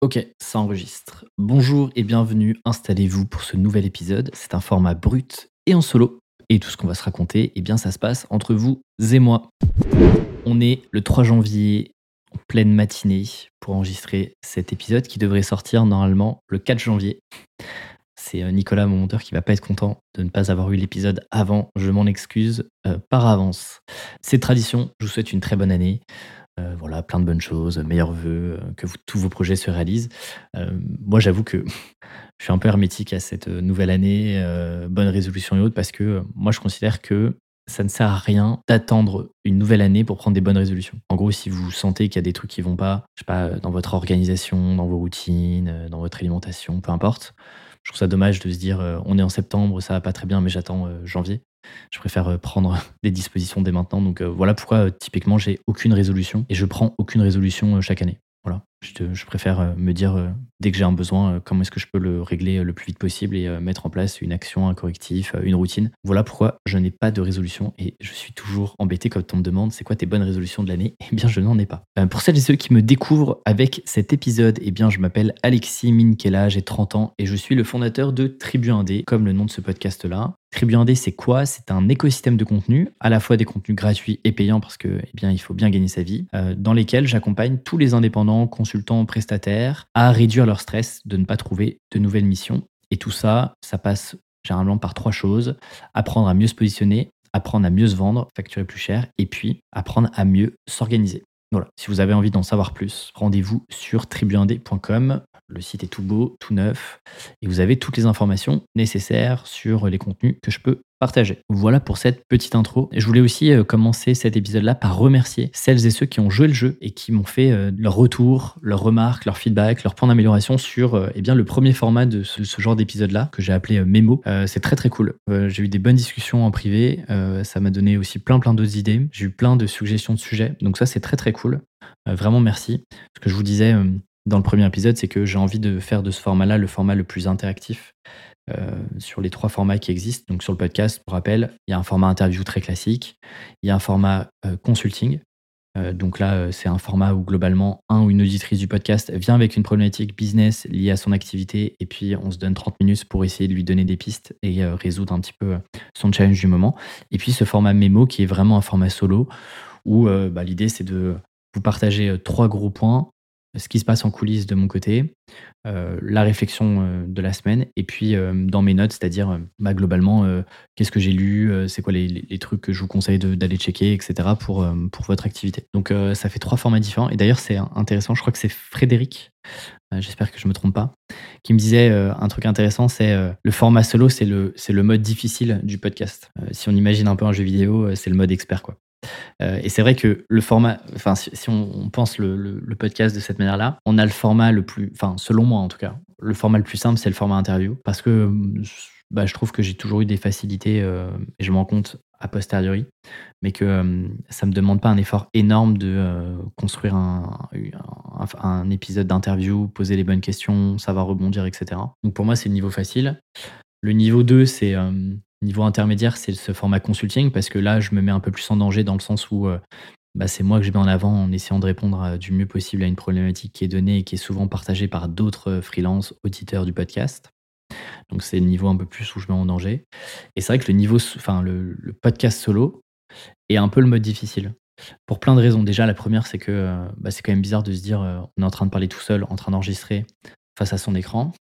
Ok, ça enregistre. Bonjour et bienvenue, installez-vous pour ce nouvel épisode. C'est un format brut et en solo. Et tout ce qu'on va se raconter, eh bien ça se passe entre vous et moi. On est le 3 janvier, en pleine matinée, pour enregistrer cet épisode qui devrait sortir normalement le 4 janvier. C'est euh, Nicolas, mon monteur, qui va pas être content de ne pas avoir eu l'épisode avant. Je m'en excuse euh, par avance. C'est tradition, je vous souhaite une très bonne année. Euh, voilà, plein de bonnes choses, meilleurs voeux, que tous vos projets se réalisent. moi, j'avoue que je suis un peu hermétique à cette nouvelle année, bonne résolution et autres, parce que moi, je considère que ça ne sert à rien d'attendre une nouvelle année pour prendre des bonnes résolutions. En gros, si vous sentez qu'il y a des trucs qui vont pas, je sais pas, dans votre organisation, dans vos routines, dans votre alimentation, peu importe, je trouve ça dommage de se dire euh, on est en septembre, ça va pas très bien, mais j'attends euh, janvier. Je préfère euh, prendre des dispositions dès maintenant. Donc voilà pourquoi typiquement j'ai aucune résolution et je prends aucune résolution chaque année. Voilà. Je, préfère euh, me dire, euh, dès que j'ai un besoin, euh, comment est-ce que je peux le régler le plus vite possible et mettre en place une action, un correctif, une routine. Voilà pourquoi je n'ai pas de résolution et je suis toujours embêté quand on me demande c'est quoi tes bonnes résolutions de l'année? Eh bien, je n'en ai pas. pour celles et ceux qui me découvrent avec cet épisode, eh bien, je m'appelle Alexis Minkela, j'ai 30 ans et je suis le fondateur de Tribu 1D, comme le nom de ce podcast-là. Tribu 1D, c'est quoi? C'est un écosystème de contenu, à la fois des contenus gratuits et payants parce que, eh bien, il faut bien gagner sa vie, dans lesquels j'accompagne tous les indépendants, consultants, prestataires à réduire leur stress de ne pas trouver de nouvelles missions. Et tout ça, ça passe généralement par trois choses. Apprendre à mieux se positionner, apprendre à mieux se vendre, facturer plus cher, et puis apprendre à mieux s'organiser. Voilà, si vous avez envie d'en savoir plus, rendez-vous sur tribu1d.com. Le site est tout beau, tout neuf, et vous avez toutes les informations nécessaires sur les contenus que je peux Voilà pour cette petite intro. Je voulais aussi euh, commencer cet épisode-là par remercier celles et ceux qui ont joué le jeu et qui m'ont fait euh, leur retour, leurs remarques, leur feedback, leur point d'amélioration sur euh, eh le premier format de ce, genre d'épisode-là que j'ai appelé Mémo. c'est très très cool. j'ai eu des bonnes discussions en privé. ça m'a donné aussi plein plein d'autres idées. J'ai eu plein de suggestions de sujets. Donc ça c'est très très cool. vraiment merci. Ce que je vous disais dans le premier épisode, c'est que j'ai envie de faire de ce format-là le format le plus interactif. Euh, sur les trois formats qui existent. Donc sur le podcast, pour rappel, il y a un format interview très classique, il y a un format euh, consulting. Euh, donc là, c'est un format où globalement, un ou une auditrice du podcast vient avec une problématique business liée à son activité et puis on se donne 30 minutes pour essayer de lui donner des pistes et résoudre un petit peu son challenge du moment. Et puis ce format mémo qui est vraiment un format solo où bah, l'idée c'est de vous partager trois gros points ce qui se passe en coulisses de mon côté, euh, la réflexion euh, de la semaine, et puis euh, dans mes notes, c'est-à-dire bah, globalement, qu'est-ce que j'ai lu, c'est quoi les, trucs que je vous conseille d'aller checker, etc. pour, pour votre activité. Donc ça fait trois formats différents. Et d'ailleurs, c'est intéressant, je crois que c'est Frédéric, j'espère que je ne me trompe pas, qui me disait un truc intéressant, c'est le format solo, c'est le, le mode difficile du podcast. si on imagine un peu un jeu vidéo, c'est le mode expert. quoi. Euh, et c'est vrai que le format, enfin, si, on, pense le, podcast de cette manière-là, on a le format le plus, enfin, selon moi en tout cas, le format le plus simple, c'est le format interview. Parce que bah, je trouve que j'ai toujours eu des facilités, euh, et je m'en compte a posteriori, mais que euh, ça me demande pas un effort énorme de construire un, un épisode d'interview, poser les bonnes questions, savoir rebondir, etc. Donc pour moi, c'est le niveau facile. Le niveau 2, c'est Niveau intermédiaire, c'est ce format consulting parce que là, je me mets un peu plus en danger dans le sens où euh, bah, c'est moi que je mets en avant en essayant de répondre euh, du mieux possible à une problématique qui est donnée et qui est souvent partagée par d'autres euh, freelances auditeurs du podcast. Donc c'est le niveau un peu plus où je mets en danger. Et c'est vrai que le niveau, enfin le, podcast solo est un peu le mode difficile. Pour plein de raisons. Déjà, la première, c'est que bah, c'est quand même bizarre de se dire on est en train de parler tout seul, en train d'enregistrer face à son écran.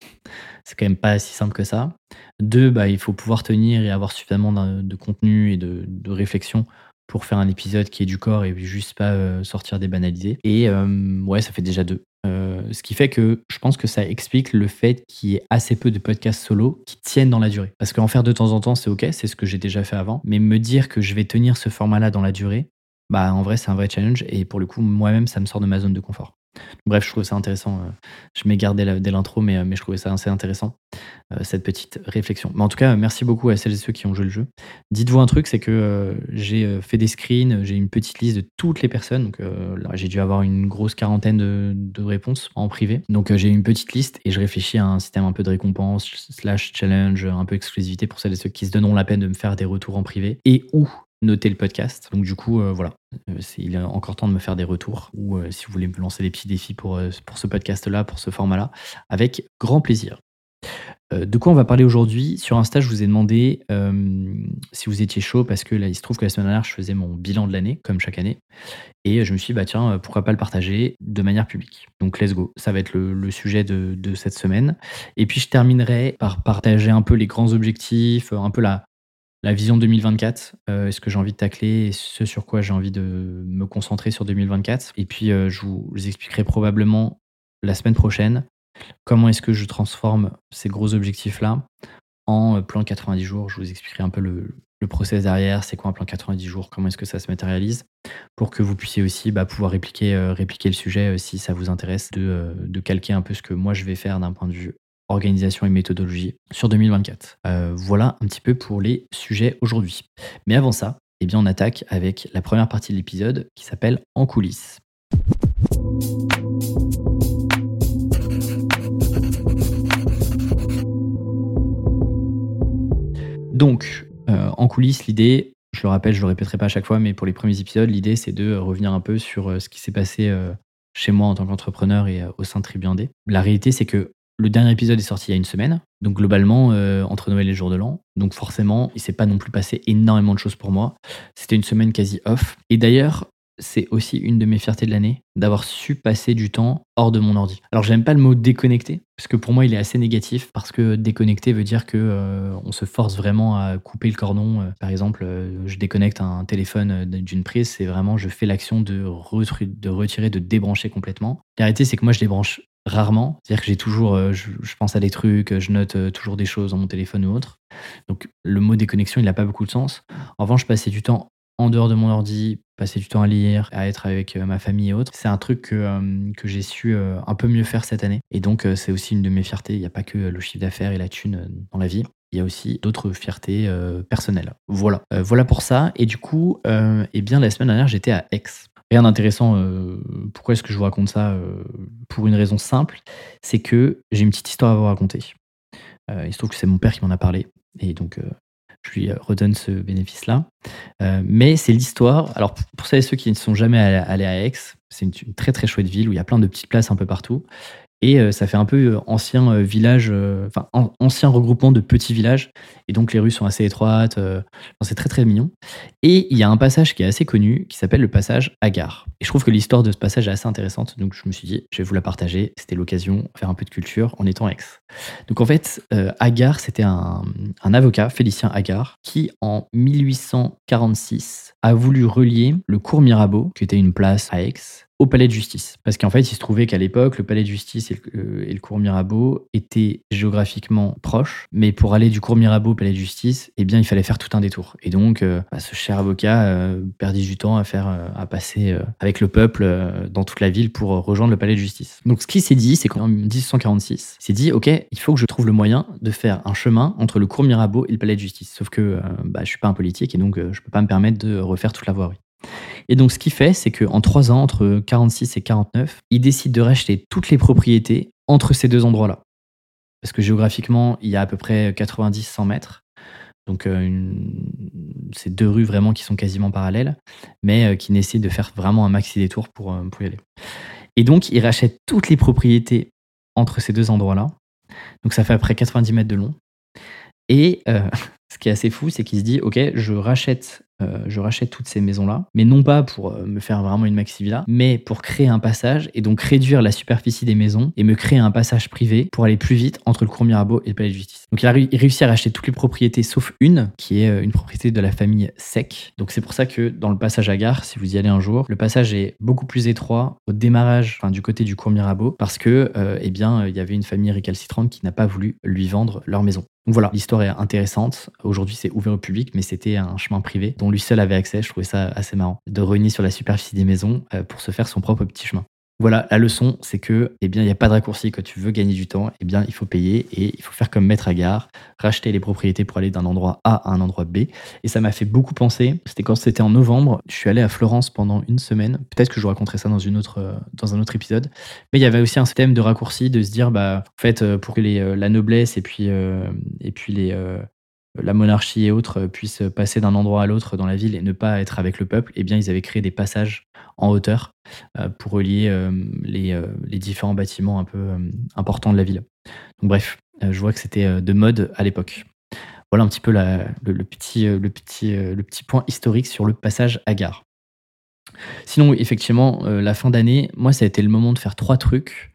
C'est quand même pas si simple que ça. Deux, bah, il faut pouvoir tenir et avoir suffisamment de, contenu et de, réflexion pour faire un épisode qui est du corps et juste pas euh, sortir des banalités. Et euh, ouais, ça fait déjà deux. Euh, ce qui fait que je pense que ça explique le fait qu'il y ait assez peu de podcasts solo qui tiennent dans la durée. Parce qu'en faire de temps en temps, c'est ok, c'est ce que j'ai déjà fait avant. Mais me dire que je vais tenir ce format-là dans la durée, bah en vrai, c'est un vrai challenge. Et pour le coup, moi-même, ça me sort de ma zone de confort. Bref, je trouve ça intéressant. Euh, je m'ai gardé dès l'intro, mais, euh, mais je trouvais ça assez intéressant, euh, cette petite réflexion. Mais en tout cas, merci beaucoup à celles et ceux qui ont joué le jeu. Dites-vous un truc, c'est que j'ai fait des screens, j'ai une petite liste de toutes les personnes. J'ai dû avoir une grosse quarantaine de, réponses en privé. Donc j'ai une petite liste et je réfléchis à un système un peu de récompense, slash challenge, un peu exclusivité pour celles et ceux qui se donneront la peine de me faire des retours en privé et ou noter le podcast. Donc du coup, voilà, il est encore temps de me faire des retours ou si vous voulez me lancer des petits défis pour, pour ce podcast-là, pour ce format-là, avec grand plaisir. Euh, de quoi on va parler aujourd'hui? Sur Insta, je vous ai demandé euh, si vous étiez chaud parce que là, il se trouve que la semaine dernière, je faisais mon bilan de l'année, comme chaque année. Et je me suis dit, bah tiens, euh, pourquoi pas le partager de manière publique? Donc, let's go. Ça va être le, sujet de, cette semaine. Et puis, je terminerai par partager un peu les grands objectifs, un peu la, la vision 2024, euh, ce que j'ai envie de tacler et ce sur quoi j'ai envie de me concentrer sur 2024. Et puis, je vous expliquerai probablement la semaine prochaine Comment est-ce que je transforme ces gros objectifs-là en euh, plan 90 jours. Je vous expliquerai un peu le, process derrière, c'est quoi un plan 90 jours, comment est-ce que ça se matérialise, pour que vous puissiez aussi bah, pouvoir répliquer, euh, le sujet euh, si ça vous intéresse, de, calquer un peu ce que moi je vais faire d'un point de vue organisation et méthodologie sur 2024. voilà un petit peu pour les sujets aujourd'hui. Mais avant ça, eh bien on attaque avec la première partie de l'épisode qui s'appelle En coulisses. Donc, euh, en coulisses, l'idée, je le rappelle, je le répéterai pas à chaque fois, mais pour les premiers épisodes, l'idée c'est de revenir un peu sur euh, ce qui s'est passé euh, chez moi en tant qu'entrepreneur et au sein de Tribuandé. La réalité, c'est que le dernier épisode est sorti il y a une semaine, donc globalement entre Noël et le jour de l'an. Donc forcément, il s'est pas non plus passé énormément de choses pour moi. C'était une semaine quasi off. Et d'ailleurs, c'est aussi une de mes fiertés de l'année, d'avoir su passer du temps hors de mon ordi. Alors j'aime pas le mot déconnecter, parce que pour moi il est assez négatif, parce que déconnecter veut dire que euh, on se force vraiment à couper le cordon. Euh, par exemple, euh, je déconnecte un téléphone d'une prise, c'est vraiment je fais l'action de, de retirer, de débrancher complètement. La réalité c'est que moi je débranche rarement, c'est-à-dire que j'ai toujours, je, pense à des trucs, je note toujours des choses dans mon téléphone ou autre. Donc le mot déconnexion il n'a pas beaucoup de sens. En revanche, passer du temps en dehors de mon ordi, passer du temps à lire, à être avec euh, ma famille et autres. C'est un truc que, euh, que j'ai su euh, un peu mieux faire cette année. Et donc, c'est aussi une de mes fiertés. Il n'y a pas que le chiffre d'affaires et la thune dans la vie. Il y a aussi d'autres fiertés personnelles. Voilà. voilà pour ça. Et du coup, eh bien, la semaine dernière, j'étais à Aix. Rien d'intéressant. pourquoi est-ce que je vous raconte ça Pour une raison simple, c'est que j'ai une petite histoire à vous raconter. il se trouve que c'est mon père qui m'en a parlé. Et donc, je lui redonne ce bénéfice-là. Euh, mais c'est l'histoire. Alors, pour celles et ceux qui ne sont jamais allés à Aix, c'est une, très très chouette ville où il y a plein de petites places un peu partout. Et euh, ça fait un peu euh, ancien euh, village, enfin ancien regroupement de petits villages. Et donc les rues sont assez étroites. c'est très très mignon. Et il y a un passage qui est assez connu qui s'appelle le passage Agar. Et je trouve que l'histoire de ce passage est assez intéressante. Donc je me suis dit, je vais vous la partager. C'était l'occasion de faire un peu de culture en étant ex. Donc en fait, Agar, c'était un, un avocat, Félicien Agar, qui en 1846 a voulu relier le cours Mirabeau, qui était une place à Aix, au palais de justice. Parce qu'en fait, il se trouvait qu'à l'époque, le palais de justice et le, euh, cours Mirabeau étaient géographiquement proches, mais pour aller du cours Mirabeau au palais de justice, eh bien, il fallait faire tout un détour. Et donc, euh, bah, ce cher avocat euh, perdit du temps à faire, à passer avec le peuple dans toute la ville pour rejoindre le palais de justice. Donc, ce qu'il s'est dit, c'est qu'en 1846, il s'est dit, ok, il faut que je trouve le moyen de faire un chemin entre le cours Mirabeau et le palais de justice. Sauf que bah, je suis pas un politique et donc je peux pas me permettre de refaire toute la voirie. Et donc, ce qu'il fait, c'est qu'en trois ans, entre 46 et 49, il décide de racheter toutes les propriétés entre ces deux endroits-là. Parce que géographiquement, il y a à peu près 90-100 mètres. Donc, euh, c'est deux rues vraiment qui sont quasiment parallèles, mais euh, qui nécessitent de faire vraiment un maxi détour pour, euh, pour y aller. Et donc, il rachète toutes les propriétés entre ces deux endroits-là. Donc, ça fait à peu près 90 mètres de long. Et ce qui est assez fou, c'est qu'il se dit, OK, je rachète euh, je rachète toutes ces maisons-là, mais non pas pour euh, me faire vraiment une maxi villa, mais pour créer un passage et donc réduire la superficie des maisons et me créer un passage privé pour aller plus vite entre le cours Mirabeau et le palais de justice. Donc il a réussi à racheter toutes les propriétés sauf une, qui est euh, une propriété de la famille Sec. Donc c'est pour ça que dans le passage à gare, si vous y allez un jour, le passage est beaucoup plus étroit au démarrage, du côté du cours Mirabeau, parce que eh bien il y avait une famille récalcitrante qui n'a pas voulu lui vendre leur maison. Donc voilà, l'histoire est intéressante. Aujourd'hui, c'est ouvert au public, mais c'était un chemin privé dont lui seul avait accès. Je trouvais ça assez marrant de réunir sur la superficie des maisons euh, pour se faire son propre petit chemin. Voilà, la leçon, c'est que, eh il n'y a pas de raccourci. Quand tu veux gagner du temps, eh bien, il faut payer et il faut faire comme maître à gare, racheter les propriétés pour aller d'un endroit A à un endroit B. Et ça m'a fait beaucoup penser. C'était quand c'était en novembre. Je suis allé à Florence pendant une semaine. Peut-être que je vous raconterai ça dans une autre, euh, dans un autre épisode. Mais il y avait aussi un système de raccourci de se dire, bah, fait, euh, pour que les, euh, la noblesse et puis, et puis les, la monarchie et autres puissent passer d'un endroit à l'autre dans la ville et ne pas être avec le peuple, eh bien, ils avaient créé des passages en hauteur pour relier les, les, différents bâtiments un peu importants de la ville. Bref, je vois que c'était de mode à l'époque. Voilà un petit peu le petit point historique sur le passage à gare. Sinon, effectivement, euh, la fin d'année, moi, ça a été le moment de faire trois trucs,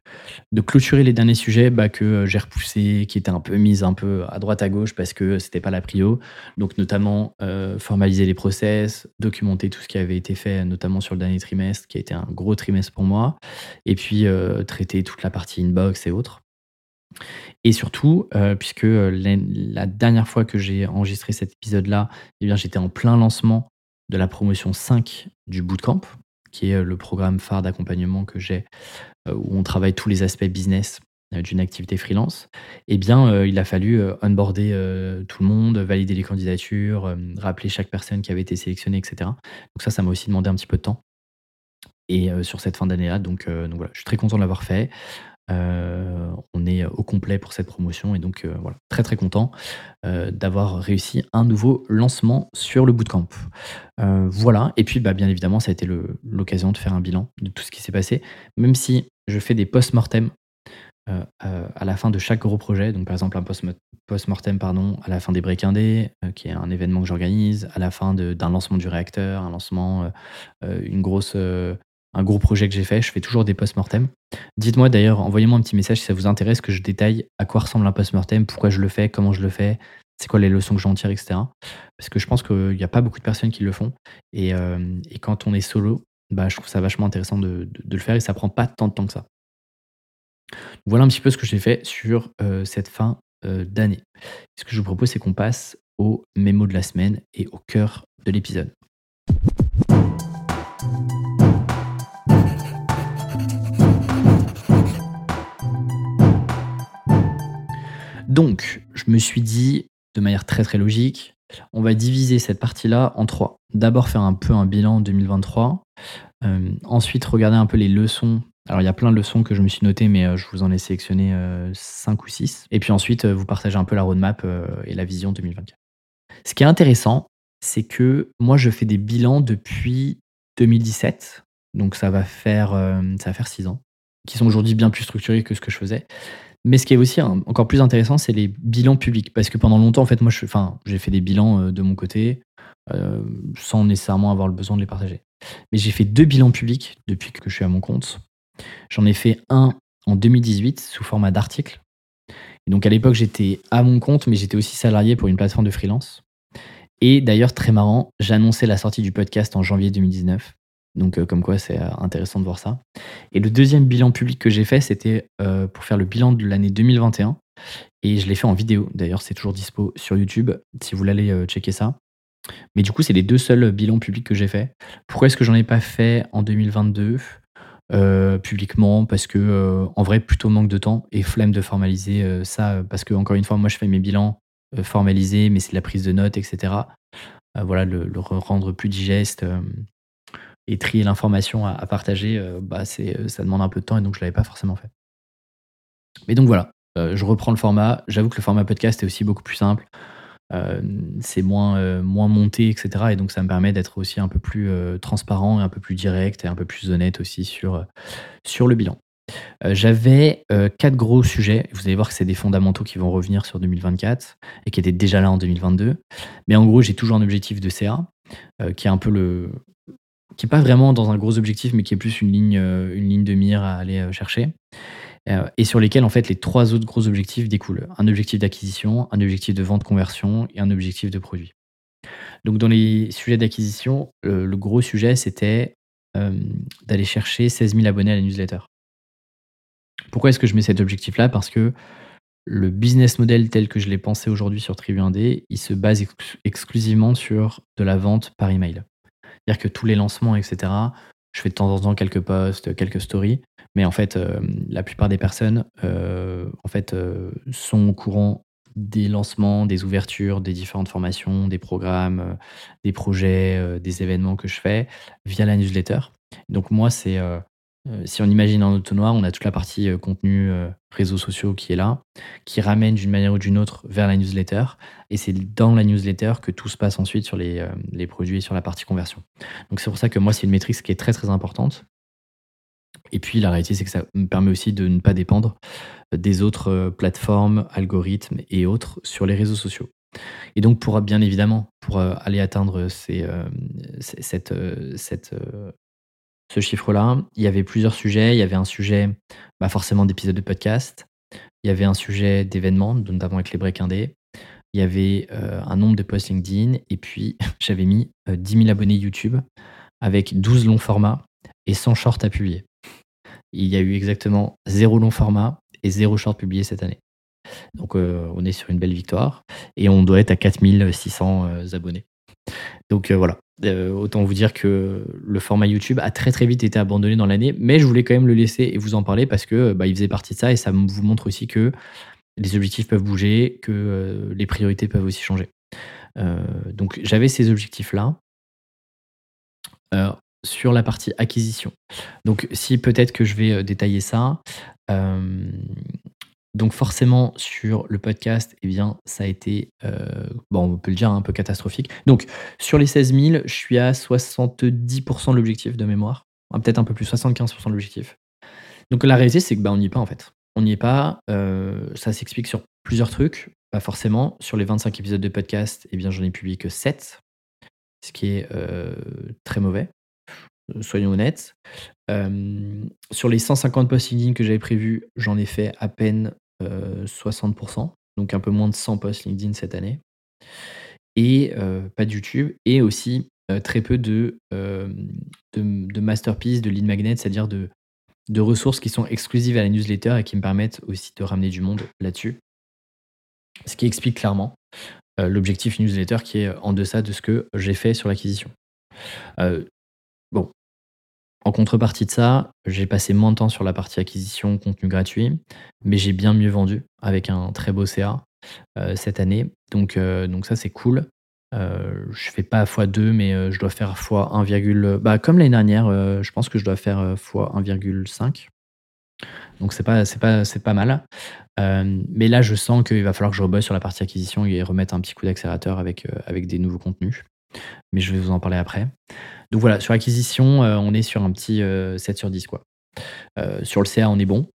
de clôturer les derniers sujets bah, que euh, j'ai repoussés, qui étaient un peu mis un peu à droite à gauche parce que c'était pas la prio. Donc, notamment euh, formaliser les process, documenter tout ce qui avait été fait, notamment sur le dernier trimestre, qui a été un gros trimestre pour moi, et puis traiter toute la partie inbox et autres. Et surtout, puisque la, dernière fois que j'ai enregistré cet épisode-là, eh bien, j'étais en plein lancement de la promotion 5 du Bootcamp, qui est euh, le programme phare d'accompagnement que j'ai, euh, où on travaille tous les aspects business euh, d'une activité freelance, eh bien, il a fallu onboarder tout le monde, valider les candidatures, rappeler chaque personne qui avait été sélectionnée, etc. Donc ça, ça m'a aussi demandé un petit peu de temps. Et sur cette fin d'année-là, donc, je suis très content de l'avoir fait. Euh, on est au complet pour cette promotion et donc euh, voilà, très très content euh, d'avoir réussi un nouveau lancement sur le bootcamp. voilà, et puis bah, bien évidemment, ça a été l'occasion de faire un bilan de tout ce qui s'est passé, même si je fais des post-mortem à la fin de chaque gros projet. Donc, par exemple, un post-mortem pardon, à la fin des Break qui est un événement que j'organise, à la fin d'un lancement du réacteur, un lancement, une grosse, un gros projet que j'ai fait. Je fais toujours des post-mortem. Dites-moi d'ailleurs, envoyez-moi un petit message si ça vous intéresse que je détaille à quoi ressemble un post-mortem, pourquoi je le fais, comment je le fais, c'est quoi les leçons que j'en tire, etc. Parce que je pense qu'il n'y a pas beaucoup de personnes qui le font. Et, euh, quand on est solo, bah, je trouve ça vachement intéressant de, le faire et ça prend pas tant de temps que ça. Voilà un petit peu ce que j'ai fait sur euh, cette fin euh, d'année. Ce que je vous propose, c'est qu'on passe au mémo de la semaine et au cœur de l'épisode. Donc, je me suis dit, de manière très très logique, on va diviser cette partie-là en trois. D'abord faire un peu un bilan 2023, euh, ensuite regarder un peu les leçons. Alors il y a plein de leçons que je me suis notées, mais euh, je vous en ai sélectionné 5 euh, ou 6. Et puis ensuite, vous partager un peu la roadmap et la vision 2024. Ce qui est intéressant, c'est que moi je fais des bilans depuis 2017, donc ça va faire, ça va faire 6 ans, qui sont aujourd'hui bien plus structurés que ce que je faisais. Mais ce qui est aussi encore plus intéressant, c'est les bilans publics. Parce que pendant longtemps, en fait, moi, j'ai fait des bilans euh, de mon côté euh, sans nécessairement avoir le besoin de les partager. Mais j'ai fait deux bilans publics depuis que je suis à mon compte. J'en ai fait un en 2018 sous format d'article. Donc à l'époque, j'étais à mon compte, mais j'étais aussi salarié pour une plateforme de freelance. Et d'ailleurs, très marrant, annoncé la sortie du podcast en janvier 2019. Donc, euh, comme quoi, c'est euh, intéressant de voir ça. Et le deuxième bilan public que j'ai fait, c'était euh, pour faire le bilan de l'année 2021. Et je l'ai fait en vidéo. D'ailleurs, c'est toujours dispo sur YouTube si vous voulez checker ça. Mais du coup, c'est les deux seuls bilans publics que j'ai fait. Pourquoi est-ce que j'en ai pas fait en 2022 publiquement Parce que, en vrai, plutôt manque de temps et flemme de formaliser ça. Parce que, encore une fois, moi, je fais mes bilans formalisés, mais c'est la prise de notes, etc. voilà, le, le, rendre plus digeste et trier l'information à, partager, euh, bah euh, ça demande un peu de temps et donc je ne l'avais pas forcément fait. Mais donc voilà, euh, je reprends le format. J'avoue que le format podcast est aussi beaucoup plus simple. c'est moins, moins monté, etc. Et donc ça me permet d'être aussi un peu plus transparent et un peu plus direct et un peu plus honnête aussi sur, sur le bilan. J'avais quatre gros sujets. Vous allez voir que c'est des fondamentaux qui vont revenir sur 2024 et qui étaient déjà là en 2022. Mais en gros, j'ai toujours un objectif de CA, qui est un peu le, qui n'est pas vraiment dans un gros objectif, mais qui est plus une ligne, euh, une ligne de mire à aller euh, chercher. Euh, et sur lesquels en fait les trois autres gros objectifs découlent. Un objectif d'acquisition, un objectif de vente conversion et un objectif de produit. Donc dans les sujets d'acquisition, le, gros sujet c'était d'aller chercher 16 000 abonnés à la newsletter. Pourquoi est-ce que je mets cet objectif-là? Parce que le business model tel que je l'ai pensé aujourd'hui sur Tribu 1D, il se base exclusivement sur de la vente par email. C'est-à-dire que tous les lancements, etc., je fais de temps en temps quelques posts, quelques stories, mais en fait, euh, la plupart des personnes euh, en fait, euh, sont au courant des lancements, des ouvertures, des différentes formations, des programmes, des projets, des événements que je fais via la newsletter. Donc moi, c'est si on imagine un entonnoir, on a toute la partie contenu réseaux sociaux qui est là, qui ramène d'une manière ou d'une autre vers la newsletter. Et c'est dans la newsletter que tout se passe ensuite sur les, les produits et sur la partie conversion. Donc c'est pour ça que moi, c'est une métrique qui est très très importante. Et puis la réalité, c'est que ça me permet aussi de ne pas dépendre des autres plateformes, algorithmes et autres sur les réseaux sociaux. Et donc, pour bien évidemment, pour aller atteindre ces, cette, cette, ce chiffre-là, il y avait plusieurs sujets. Il y avait un sujet, bah forcément, d'épisodes de podcast. Il y avait un sujet d'événements, notamment avec les break indés. Il y avait un nombre de posts LinkedIn. Et puis, j'avais mis 10 000 abonnés YouTube avec 12 longs formats et 100 shorts à publier. Il y a eu exactement zéro long format et zéro short publié cette année. Donc euh, on est sur une belle victoire et on doit être à 4600 euh, abonnés. Donc euh, voilà, autant vous dire que le format YouTube a très très vite été abandonné dans l'année, mais je voulais quand même le laisser et vous en parler parce que bah, il faisait partie de ça et ça vous montre aussi que les objectifs peuvent bouger, que les priorités peuvent aussi changer. donc j'avais ces objectifs-là sur la partie acquisition. Donc si peut-être que je vais détailler ça, donc forcément sur le podcast, eh bien ça a été, euh, bon on peut le dire, un peu catastrophique. Donc sur les 16 000, je suis à 70% de l'objectif de mémoire, peut-être un peu plus, 75% de l'objectif. Donc la réalité c'est que bah, on n'y est pas en fait. On n'y est pas, euh, ça s'explique sur plusieurs trucs. Pas forcément, sur les 25 épisodes de podcast, eh bien j'en ai publié que 7, ce qui est euh, très mauvais soyons honnêtes. sur les 150 posts LinkedIn que j'avais prévus, j'en ai fait à peine 60%, donc un peu moins de 100 posts LinkedIn cette année. Et pas de YouTube, et aussi très peu de, de, masterpieces, de lead magnet, c'est-à-dire de, de ressources qui sont exclusives à la newsletter et qui me permettent aussi de ramener du monde là-dessus. Ce qui explique clairement l'objectif newsletter qui est en deçà de ce que j'ai fait sur l'acquisition. bon, en contrepartie de ça, j'ai passé moins de temps sur la partie acquisition, contenu gratuit, mais j'ai bien mieux vendu avec un très beau CA euh, cette année. Donc, euh, donc ça, c'est cool. Euh, je fais pas x2, mais je dois faire x1, bah, comme l'année dernière, je pense que je dois faire x1,5. Donc c'est pas, c'est pas, c'est pas mal. mais là, je sens qu'il va falloir que je rebosse sur la partie acquisition et remettre un petit coup d'accélérateur avec des nouveaux contenus. Mais je vais vous en parler après. Donc voilà, sur l'acquisition, euh, on est sur un petit 7 euh, sur 10. Quoi. Euh, sur le CA, on est bon.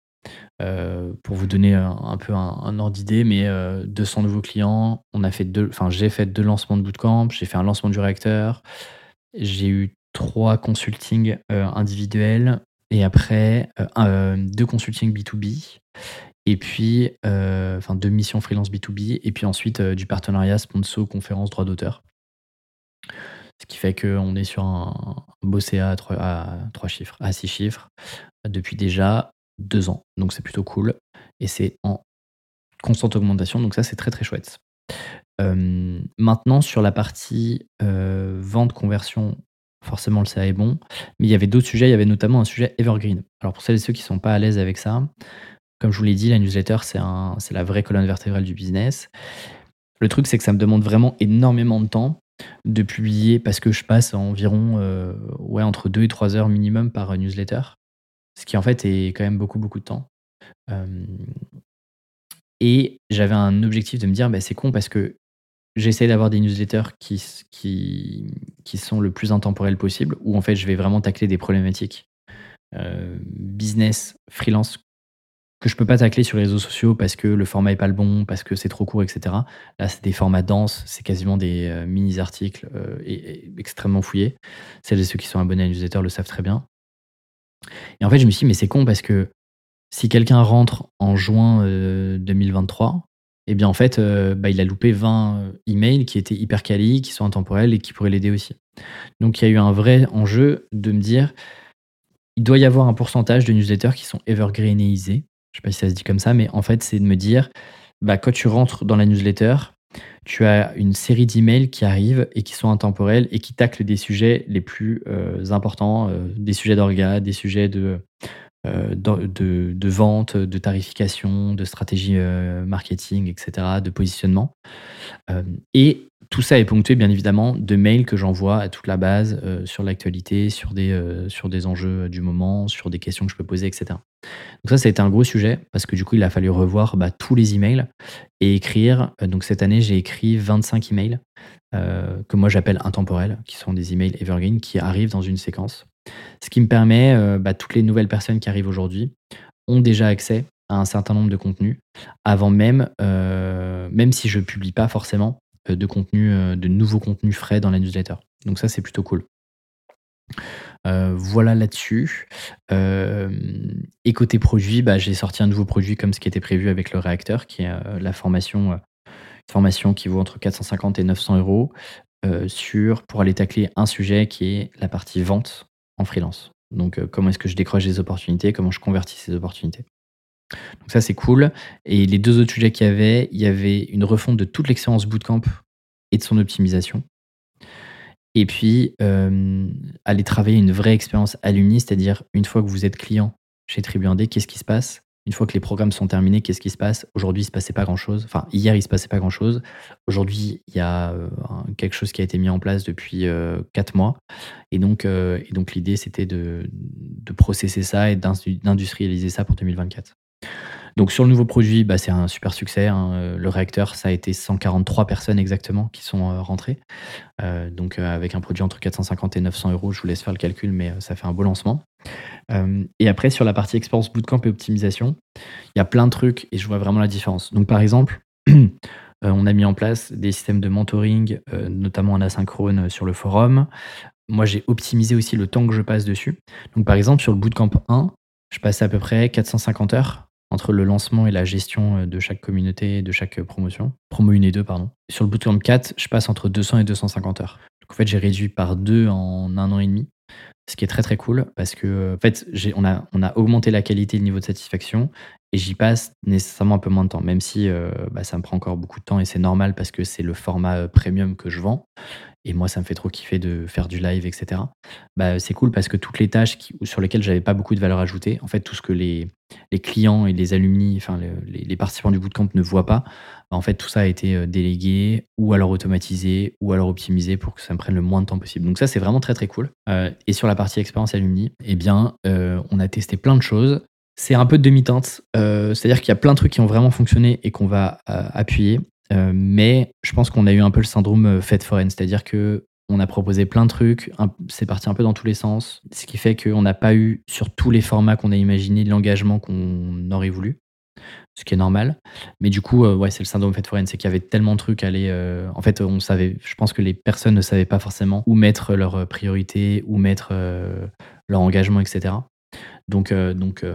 pour vous donner un, peu un, ordre d'idée, mais 200 nouveaux clients, on a fait deux, enfin j'ai fait deux lancements de bootcamp, j'ai fait un lancement du réacteur, j'ai eu trois consultings individuels et après deux consultings B2B et puis deux missions freelance B2B et puis ensuite du partenariat sponsor conférence droit d'auteur. Ce qui fait qu'on est sur un CA à 3, chiffres, à 6 chiffres, depuis déjà 2 ans. Donc c'est plutôt cool. Et c'est en constante augmentation. Donc ça, c'est très très chouette. maintenant, sur la partie vente, conversion, forcément le CA est bon. Mais il y avait d'autres sujets. Il y avait notamment un sujet evergreen. Alors pour celles et ceux qui ne sont pas à l'aise avec ça, comme je vous l'ai dit, la newsletter, c'est la vraie colonne vertébrale du business. Le truc, c'est que ça me demande vraiment énormément de temps de publier parce que je passe environ euh, entre 2 et 3 heures minimum par newsletter, ce qui en fait est quand même beaucoup beaucoup de temps. Euh, et j'avais un objectif de me dire, bah, c'est con parce que j'essaie d'avoir des newsletters qui sont le plus intemporels possible, où en fait je vais vraiment tacler des problématiques euh, business, freelance que je peux pas tacler sur les réseaux sociaux parce que le format est pas le bon, parce que c'est trop court, etc. Là, c'est des formats denses, c'est quasiment des euh, mini-articles euh, et, extrêmement fouillés. Celles et ceux qui sont abonnés à la newsletter le savent très bien. Et en fait, je me suis dit, mais c'est con parce que si quelqu'un rentre en juin 2023, euh, eh bien en fait, bah, il a loupé 20 emails qui étaient hyper quali, qui sont intemporels et qui pourraient l'aider aussi. Donc il y a eu un vrai enjeu de me dire, il doit y avoir un pourcentage de newsletters qui sont evergreenisés je sais pas si ça se dit comme ça, mais en fait, c'est de me dire, bah, quand tu rentres dans la newsletter, tu as une série d'emails qui arrivent et qui sont intemporels et qui taclent des sujets les plus euh, importants, euh, des sujets d'orga, des sujets de, euh, de, de, vente, de tarification, de stratégie marketing, etc., de positionnement. et tout ça est ponctué bien évidemment de mails que j'envoie à toute la base sur l'actualité, sur des, sur des enjeux du moment, sur des questions que je peux poser, etc. Donc ça, ça a été un gros sujet parce que du coup, il a fallu revoir bah, tous les emails et écrire. donc cette année, j'ai écrit 25 emails que moi j'appelle intemporels, qui sont des emails evergreen qui arrivent dans une séquence. Ce qui me permet, bah, toutes les nouvelles personnes qui arrivent aujourd'hui ont déjà accès à un certain nombre de contenus avant même, même si je publie pas forcément de contenu, de nouveaux contenus frais dans la newsletter. Donc ça, c'est plutôt cool. voilà là-dessus. et côté produit, bah, j'ai sorti un nouveau produit comme ce qui était prévu avec le réacteur, qui est la formation, formation qui vaut entre 450 et 900 euros pour aller tacler un sujet qui est la partie vente en freelance. Donc comment est-ce que je décroche des opportunités, comment je convertis ces opportunités. Donc ça, c'est cool. Et les deux autres sujets qu'il y avait, il y avait une refonte de toute l'expérience bootcamp et de son optimisation. Et puis, euh, aller travailler une vraie expérience alumni, c'est-à-dire une fois que vous êtes client chez Tribu 1D, qu'est-ce qui se passe? Une fois que les programmes sont terminés, qu'est-ce qui se passe? Aujourd'hui, il ne se passait pas grand-chose. Enfin, hier, il ne se passait pas grand-chose. Aujourd'hui, il y a euh, quelque chose qui a été mis en place depuis euh, quatre mois. Et donc, et donc l'idée, c'était de, de processer ça et d'industrialiser ça pour 2024. Donc sur le nouveau produit, bah, c'est un super succès. Hein. Euh, le réacteur, ça a été 143 personnes exactement qui sont euh, rentrées. Euh, donc avec un produit entre 450 et 900 euros, je vous laisse faire le calcul, mais ça fait un beau lancement. et après, sur la partie expérience bootcamp et optimisation, il y a plein de trucs et je vois vraiment la différence. Donc par exemple, on a mis en place des systèmes de mentoring, notamment en asynchrone sur le forum. Moi, j'ai optimisé aussi le temps que je passe dessus. Donc par exemple, sur le bootcamp 1, je passais à peu près 450 heures entre le lancement et la gestion euh, de chaque communauté, de chaque promotion. Promo 1 et 2, pardon. Sur le bootcamp 4, je passe entre 200 et 250 heures. Donc en fait, j'ai réduit par deux en un an et demi, ce qui est très très cool parce que en fait, on a, augmenté la qualité et le niveau de satisfaction et j'y passe nécessairement un peu moins de temps, même si euh, bah, ça me prend encore beaucoup de temps et c'est normal parce que c'est le format euh, premium que je vends et moi ça me fait trop kiffer de faire du live, etc. Bah, c'est cool parce que toutes les tâches sur lesquelles j'avais pas beaucoup de valeur ajoutée, en fait tout ce que les, clients et les alumni, enfin les, participants du bootcamp ne voient pas, bah, en fait tout ça a été euh, délégué ou alors automatisé ou alors optimisé pour que ça me prenne le moins de temps possible. Donc ça c'est vraiment très très cool. Euh, et sur la partie expérience alumni, eh bien euh, on a testé plein de choses. C'est un peu de demi-teinte, c'est-à-dire qu'il y a plein de trucs qui ont vraiment fonctionné et qu'on va appuyer. Euh, mais je pense qu'on a eu un peu le syndrome euh, fête foraine, c'est-à-dire que on a proposé plein de trucs, c'est parti un peu dans tous les sens, ce qui fait qu'on n'a pas eu sur tous les formats qu'on a imaginé l'engagement qu'on aurait voulu, ce qui est normal. Mais du coup, euh, ouais, c'est le syndrome fête foraine, c'est qu'il y avait tellement de trucs à aller. en fait, on savait, je pense que les personnes ne savaient pas forcément où mettre leurs priorités, où mettre leur engagement, etc. Donc, donc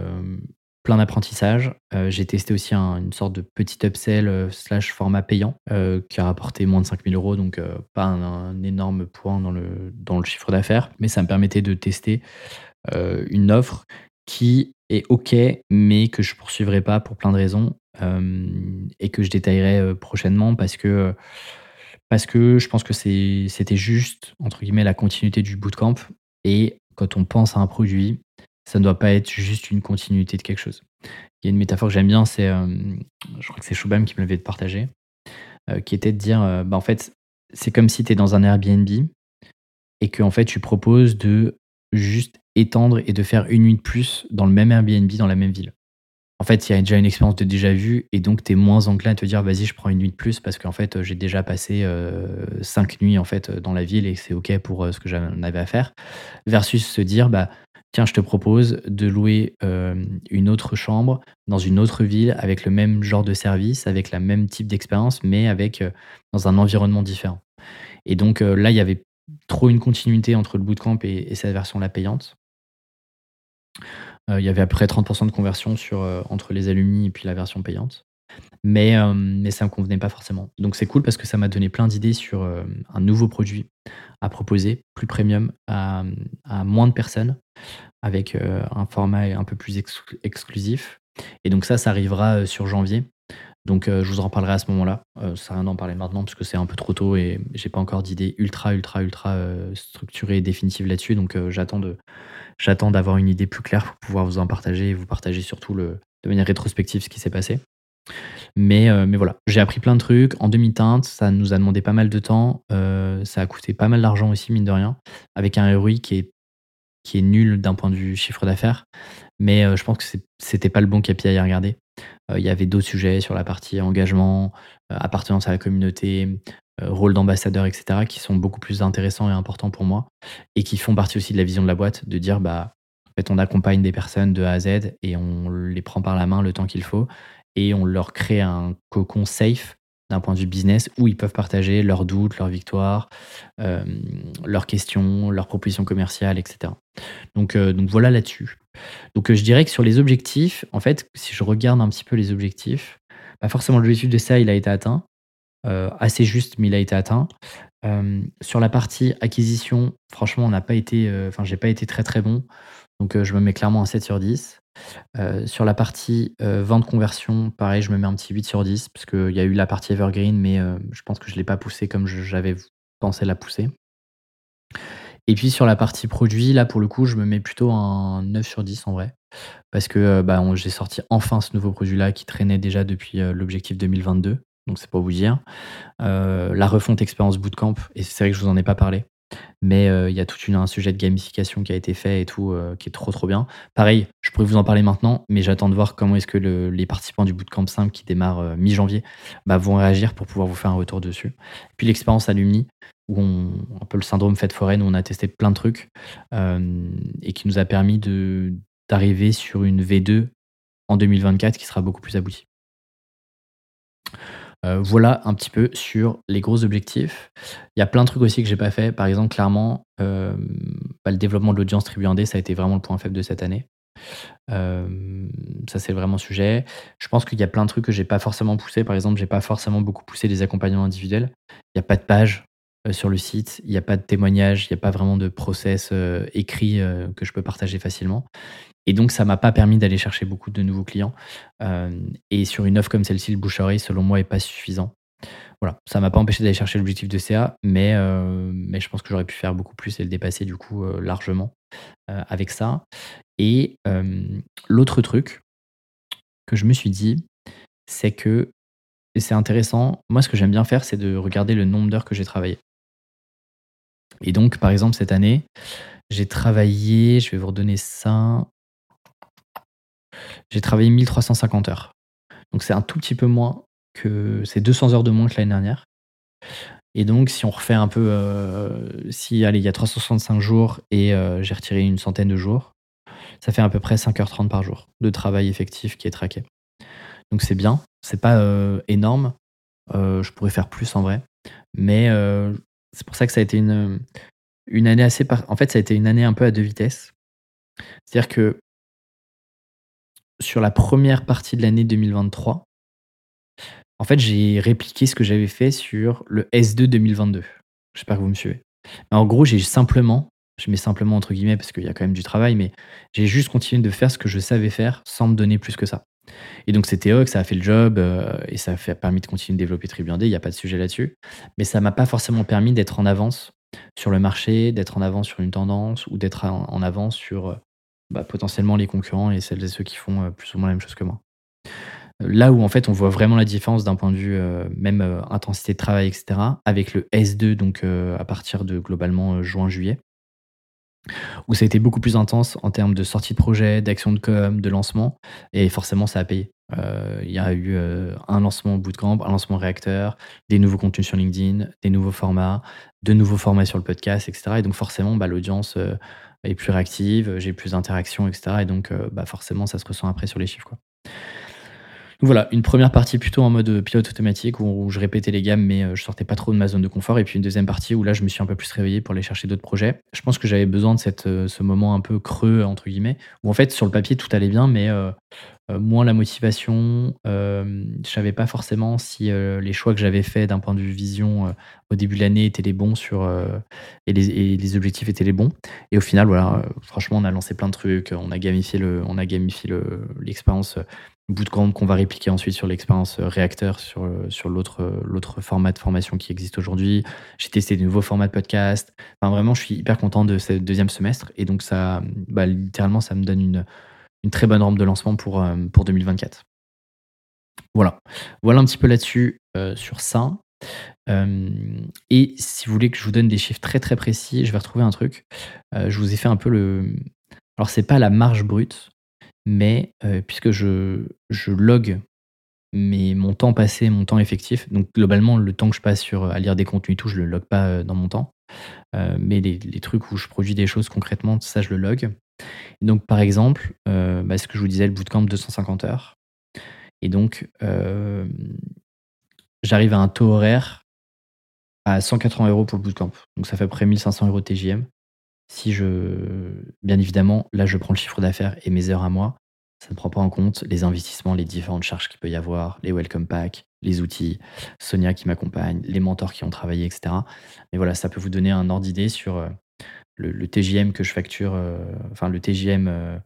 plein d'apprentissage. Euh, j'ai testé aussi une sorte de petit upsell euh, slash format payant euh, qui a rapporté moins de 5000 euros, donc pas un, énorme point dans le, dans le chiffre d'affaires, mais ça me permettait de tester une offre qui est OK, mais que je poursuivrai pas pour plein de raisons et que je détaillerai prochainement parce que, parce que je pense que c'était juste, entre guillemets, la continuité du bootcamp. Et quand on pense à un produit, ça ne doit pas être juste une continuité de quelque chose. Il y a une métaphore que j'aime bien, c'est, euh, je crois que c'est Shubham qui me l'avait partagé, euh, qui était de dire, euh, bah, en fait, c'est comme si tu es dans un Airbnb et que en fait, tu proposes de juste étendre et de faire une nuit de plus dans le même Airbnb, dans la même ville. En fait, il y a déjà une expérience de déjà vu et donc tu es moins enclin à te dire vas-y, je prends une nuit de plus parce qu'en fait, j'ai déjà passé cinq nuits en fait dans la ville et c'est OK pour ce que j'en avais à faire. Versus se dire bah tiens, je te propose de louer euh, une autre chambre dans une autre ville avec le même genre de service, avec le même type d'expérience, mais avec euh, dans un environnement différent. Et donc euh, là, il y avait trop une continuité entre le bootcamp et, et cette version-là payante. il y avait à peu près 30% de conversion entre les alumni et puis la version payante. Mais, mais ça ne me convenait pas forcément. Donc c'est cool parce que ça m'a donné plein d'idées sur un nouveau produit à proposer, plus premium, à, moins de personnes, avec euh, un format un peu plus exclusif. Et donc ça, ça arrivera euh, sur janvier. Donc euh, je vous en parlerai à ce moment-là. ça sert à rien d'en parler maintenant parce que c'est un peu trop tôt et j'ai pas encore d'idée ultra, ultra, ultra structurée et définitive là-dessus. Donc j'attends j'attends d'avoir une idée plus claire pour pouvoir vous en partager et vous partager surtout le, de manière rétrospective ce qui s'est passé. Mais, mais voilà, j'ai appris plein de trucs en demi-teinte. Ça nous a demandé pas mal de temps. ça a coûté pas mal d'argent aussi, mine de rien, avec un ROI qui est, nul d'un point de vue chiffre d'affaires. Mais je pense que c'était pas le bon KPI à regarder. Il y avait d'autres sujets sur la partie engagement, appartenance à la communauté, rôle d'ambassadeur, etc., qui sont beaucoup plus intéressants et importants pour moi et qui font partie aussi de la vision de la boîte, de dire bah en fait on accompagne des personnes de A à Z et on les prend par la main le temps qu'il faut et on leur crée un cocon safe d'un point de vue business où ils peuvent partager leurs doutes, leurs victoires, leurs questions, leurs propositions commerciales, etc. Donc, donc voilà là-dessus. Donc je dirais que sur les objectifs, en fait, si je regarde un petit peu les objectifs, pas forcément l'objectif de ça, il a été atteint. assez juste, mais il a été atteint. sur la partie acquisition, franchement, on n'a pas été, enfin, j'ai pas été très très bon. Donc je me mets clairement un 7 sur 10. sur la partie vente conversion, pareil, je me mets un petit 8 sur 10 parce qu'il y a eu la partie evergreen, mais je pense que je ne l'ai pas poussé comme j'avais pensé la pousser. Et puis sur la partie produit, là pour le coup, je me mets plutôt un 9 sur 10 en vrai. Parce que bah, j'ai sorti enfin ce nouveau produit-là qui traînait déjà depuis l'objectif 2022. Donc c'est pour vous dire. la refonte expérience bootcamp, et c'est vrai que je vous en ai pas parlé. Mais il y a tout un sujet de gamification qui a été fait et tout, qui est trop trop bien. Pareil, je pourrais vous en parler maintenant, mais j'attends de voir comment est-ce que les participants du bootcamp simple qui démarre mi-janvier bah, vont réagir pour pouvoir vous faire un retour dessus. puis l'expérience Alumni, où on, un peu le syndrome fête foraine, où on a testé plein de trucs et qui nous a permis d'arriver sur une V2 en 2024 qui sera beaucoup plus aboutie. Euh, voilà un petit peu sur les gros objectifs. Il y a plein de trucs aussi que j'ai pas fait. Par exemple, clairement, euh, bah, le développement de l'audience tribu ça a été vraiment le point faible de cette année. Euh, ça, c'est vraiment sujet. Je pense qu'il y a plein de trucs que j'ai pas forcément poussé. Par exemple, j'ai pas forcément beaucoup poussé les accompagnements individuels. Il n'y a pas de page sur le site, il n'y a pas de témoignage, il n'y a pas vraiment de process écrit que je peux partager facilement. Et donc, ça m'a pas permis d'aller chercher beaucoup de nouveaux clients. Euh, et sur une offre comme celle-ci, le bouche selon moi, est pas suffisant. Voilà, ça m'a pas empêché d'aller chercher l'objectif de CA, mais, euh, mais je pense que j'aurais pu faire beaucoup plus et le dépasser du coup euh, largement avec ça. Et l'autre truc que je me suis dit, c'est que, c'est intéressant, moi ce que j'aime bien faire, c'est de regarder le nombre d'heures que j'ai travaillé. Et donc, par exemple, cette année, j'ai travaillé, je vais vous redonner ça, j'ai travaillé 1350 heures. Donc c'est un tout petit peu moins que. C'est 200 heures de moins que l'année dernière. Et donc, si on refait un peu. Euh, si, allez, il y a 365 jours et euh, j'ai retiré une centaine de jours, ça fait à peu près 5h30 par jour de travail effectif qui est traqué. Donc c'est bien. C'est pas euh, énorme. je pourrais faire plus en vrai. Mais c'est pour ça que ça a été une, une année assez. En fait, ça a été une année un peu à deux vitesses. C'est-à-dire que sur la première partie de l'année 2023, en fait, j'ai répliqué ce que j'avais fait sur le S2 2022. J'espère que vous me suivez. en gros, j'ai simplement, je mets simplement entre guillemets parce qu'il y a quand même du travail, mais j'ai juste continué de faire ce que je savais faire sans me donner plus que ça. Et donc c'était ok, ça a fait le job euh, et ça a permis de continuer de développer Tribuandé, il n'y a pas de sujet là-dessus. Mais ça m'a pas forcément permis d'être en avance sur le marché, d'être en avance sur une tendance ou d'être en avance sur euh, bah, potentiellement les concurrents et celles et ceux qui font euh, plus ou moins la même chose que moi. Euh, là où en fait on voit vraiment la différence d'un point de vue euh, même intensité de travail, etc., avec le S2, donc à partir de globalement juin-juillet, où ça a été beaucoup plus intense en termes de sortie de projet, d'action de com, de lancement, et forcément ça a payé. Il y a eu un lancement bootcamp, un lancement réacteur, des nouveaux contenus sur LinkedIn, des nouveaux formats, de nouveaux formats sur le podcast, etc. Et donc forcément, bah, l'audience est plus réactive, j'ai plus d'interactions, etc. Et donc, euh, bah forcément, ça se ressent après sur les chiffres. Quoi. Donc voilà, une première partie plutôt en mode pilote automatique où, je répétais les gammes, mais euh, je sortais pas trop de ma zone de confort. Et puis une deuxième partie où là, je me suis un peu plus réveillé pour aller chercher d'autres projets. Je pense que j'avais besoin de cette, euh, ce moment un peu creux, entre guillemets, où en fait, sur le papier, tout allait bien, mais euh, moins la motivation. Euh, je savais pas forcément si euh, les choix que j'avais faits d'un point de vue vision au début de l'année étaient les bons sur et les, objectifs étaient les bons. Et au final, voilà, franchement, on a lancé plein de trucs, on a gamifié le, on a gamifié l'expérience bootcamp qu'on va répliquer ensuite sur l'expérience réacteur sur, sur l'autre, l'autre format de formation qui existe aujourd'hui. J'ai testé de nouveaux formats de podcast. Enfin, vraiment, je suis hyper content de ce deuxième semestre. Et donc, ça, bah, littéralement, ça me donne une, une très bonne rampe de lancement pour, euh, pour 2024. Voilà. Voilà un petit peu là-dessus, sur ça. et si vous voulez que je vous donne des chiffres très, très précis, je vais retrouver un truc. je vous ai fait un peu le alors c'est pas la marge brute, mais puisque je je log mes mon temps passé, mon temps effectif, donc globalement le temps que je passe sur, à lire des contenus et tout, je le log pas, dans mon temps. mais les les trucs où je produis des choses concrètement, ça je le log. Donc par exemple, bah, ce que je vous disais, le bootcamp 250 heures. Et donc, j'arrive à un taux horaire à 180 euros pour le bootcamp. Donc ça fait à peu près 1500 euros TJM. Si je. Bien évidemment, là, je prends le chiffre d'affaires et mes heures à moi. Ça ne prend pas en compte les investissements, les différentes charges qu'il peut y avoir, les welcome packs, les outils, Sonia qui m'accompagne, les mentors qui ont travaillé, etc. Mais voilà, ça peut vous donner un ordre d'idée sur le, TJM que je facture, enfin le TJM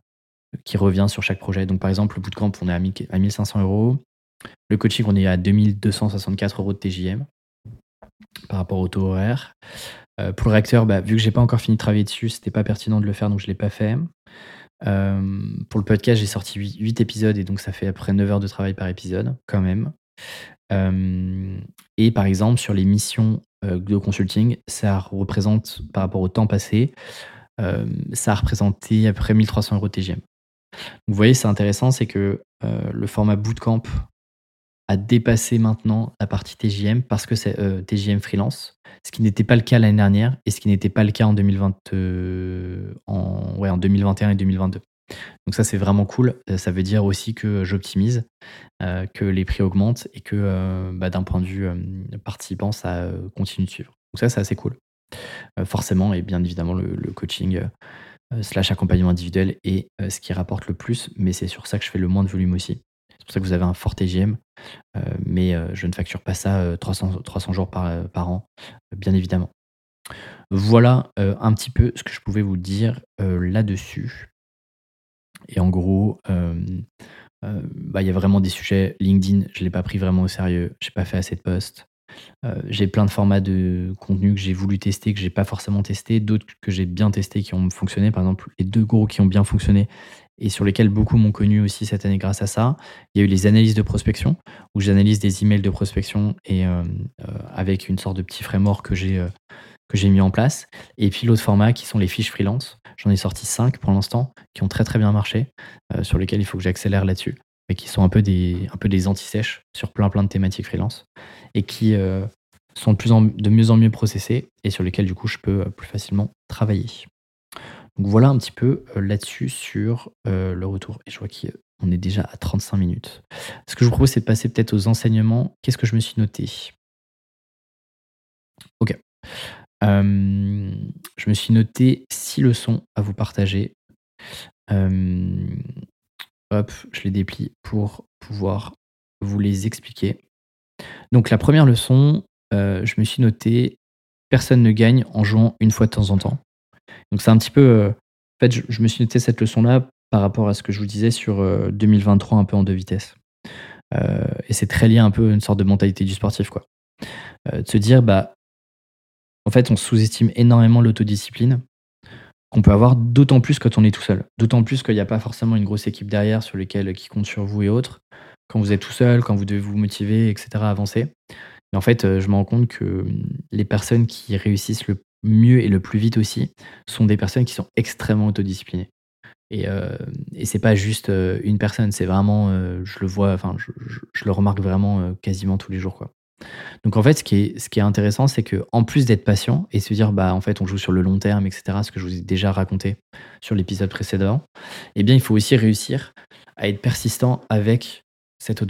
qui revient sur chaque projet. Donc, par exemple, le bootcamp, on est à 1500 euros. Le coaching, on est à 2264 euros de TJM par rapport au taux horaire. Euh, pour le réacteur, bah, vu que j'ai pas encore fini de travailler dessus, c'était pas pertinent de le faire, donc je l'ai pas fait. Euh, pour le podcast, j'ai sorti 8, épisodes et donc ça fait après 9 heures de travail par épisode, quand même. Euh, et par exemple, sur les missions de consulting, ça représente, par rapport au temps passé, ça a représenté à peu près 1300 euros TGM vous voyez, c'est intéressant, c'est que euh, le format bootcamp a dépassé maintenant la partie TJM parce que c'est euh, TJM freelance, ce qui n'était pas le cas l'année dernière et ce qui n'était pas le cas en, 2020, euh, en, ouais, en 2021 et 2022. Donc ça c'est vraiment cool. Ça veut dire aussi que j'optimise, que les prix augmentent et que bah, d'un point de vue participant, ça continue de suivre. Donc ça c'est assez cool. forcément et bien évidemment le, coaching euh, slash accompagnement individuel euh, ce qui rapporte le plus, mais c'est sur ça que je fais le moins de volume aussi. C'est pour ça que vous avez un fort TGM, euh, mais je ne facture pas ça 300, 300 jours par an, bien évidemment. Voilà un petit peu ce que je pouvais vous dire là-dessus. Et en gros, bah, il y a vraiment des sujets. LinkedIn, je ne l'ai pas pris vraiment au sérieux. Je n'ai pas fait assez de posts. Euh, j'ai plein de formats de contenu que j'ai voulu tester, que j'ai pas forcément testé, d'autres que j'ai bien testé qui ont fonctionné. Par exemple, les deux gros qui ont bien fonctionné et sur lesquels beaucoup m'ont connu aussi cette année grâce à ça. Il y a eu les analyses de prospection, où j'analyse des emails de prospection et euh, euh, avec une sorte de petit framework que j'ai que j'ai mis en place. Et puis l'autre format qui sont les fiches freelance. J'en ai sorti cinq pour l'instant, qui ont très très bien marché, sur lesquels il faut que j'accélère là-dessus mais qui sont un peu des, des anti-sèches sur plein plein de thématiques freelance et qui euh, sont de, plus en, de mieux en mieux processés et sur lesquels du coup je peux euh, plus facilement travailler. Donc voilà un petit peu euh, là-dessus sur le retour. Et je vois qu'on est déjà à 35 minutes. Ce que je vous propose, c'est de passer peut-être aux enseignements. Qu'est-ce que je me suis noté? Ok. Je me suis noté six leçons à vous partager. Hop, je les déplie pour pouvoir vous les expliquer. Donc la première leçon, euh, je me suis noté personne ne gagne en jouant une fois de temps en temps. Donc c'est un petit peu. Euh, en fait, je, me suis noté cette leçon-là par rapport à ce que je vous disais sur 2023 euh, un peu en deux vitesses. et c'est très lié un peu à une sorte de mentalité du sportif, quoi. de se dire, bah, en fait, on sous-estime énormément l'autodiscipline qu'on peut avoir, d'autant plus quand on est tout seul. D'autant plus qu'il n'y a pas forcément une grosse équipe derrière sur lesquelles qui compte sur vous et autres. Quand vous êtes tout seul, quand vous devez vous motiver, etc., avancer. En fait, euh, je me rends compte que hum, les personnes qui réussissent le mieux et le plus vite aussi sont des personnes qui sont extrêmement autodisciplinées. Et, euh, et c'est pas juste euh, une personne, c'est vraiment, euh, je le vois, enfin, je, le remarque vraiment quasiment tous les jours. Donc en fait, ce qui est, ce qui est intéressant, c'est que en plus d'être patient et se dire, bah en fait, on joue sur le long terme, etc., ce que je vous ai déjà raconté sur l'épisode précédent, eh bien, il faut aussi réussir à être persistant avec cette,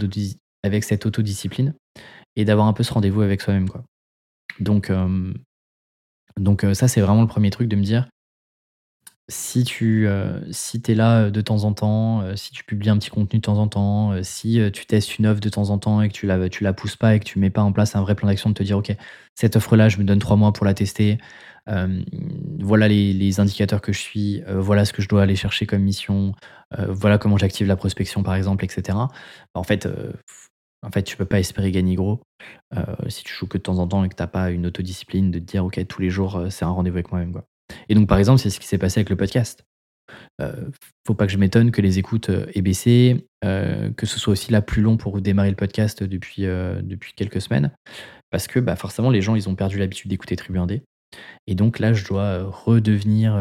avec cette autodiscipline et d'avoir un peu ce rendez-vous avec soi-même, quoi. Donc, euh, donc euh, ça, c'est vraiment le premier truc de me dire, si tu euh, si es là euh, de temps en temps, euh, si tu publies un petit contenu de temps en temps, si tu testes une offre de temps en temps et que tu la, la pousses pas et que tu mets pas en place un vrai plan d'action de te dire ok cette offre là je me donne trois mois pour la tester, voilà les, indicateurs que je suis, voilà ce que je dois aller chercher comme mission, voilà comment j'active la prospection par exemple etc. En fait en fait tu peux pas espérer gagner gros si tu joues que de temps en temps et que t'as pas une autodiscipline de te dire ok tous les jours c'est un rendez-vous avec moi-même. Et donc, par exemple, c'est ce qui s'est passé avec le podcast. faut pas que je m'étonne que les écoutes aient baissé, que ce soit aussi là plus long pour démarrer le podcast depuis, depuis quelques semaines. Parce que bah, forcément, les gens, ils ont perdu l'habitude d'écouter Tribu 1D. Et donc là, je dois redevenir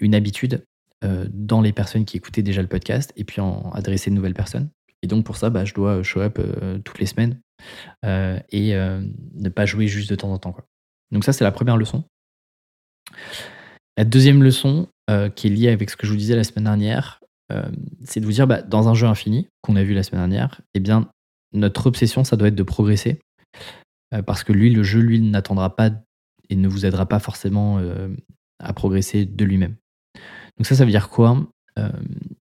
une habitude dans les personnes qui écoutaient déjà le podcast et puis en adresser de nouvelles personnes. Et donc pour ça, bah, je dois show up toutes les semaines et ne pas jouer juste de temps en temps. Quoi. Donc ça, c'est la première leçon. La deuxième leçon, qui est liée avec ce que je vous disais la semaine dernière, c'est de vous dire, bah, dans un jeu infini qu'on a vu la semaine dernière, eh bien, notre obsession, ça doit être de progresser. parce que lui, le jeu, lui, n'attendra pas et ne vous aidera pas forcément à progresser de lui-même. Donc ça, ça veut dire quoi?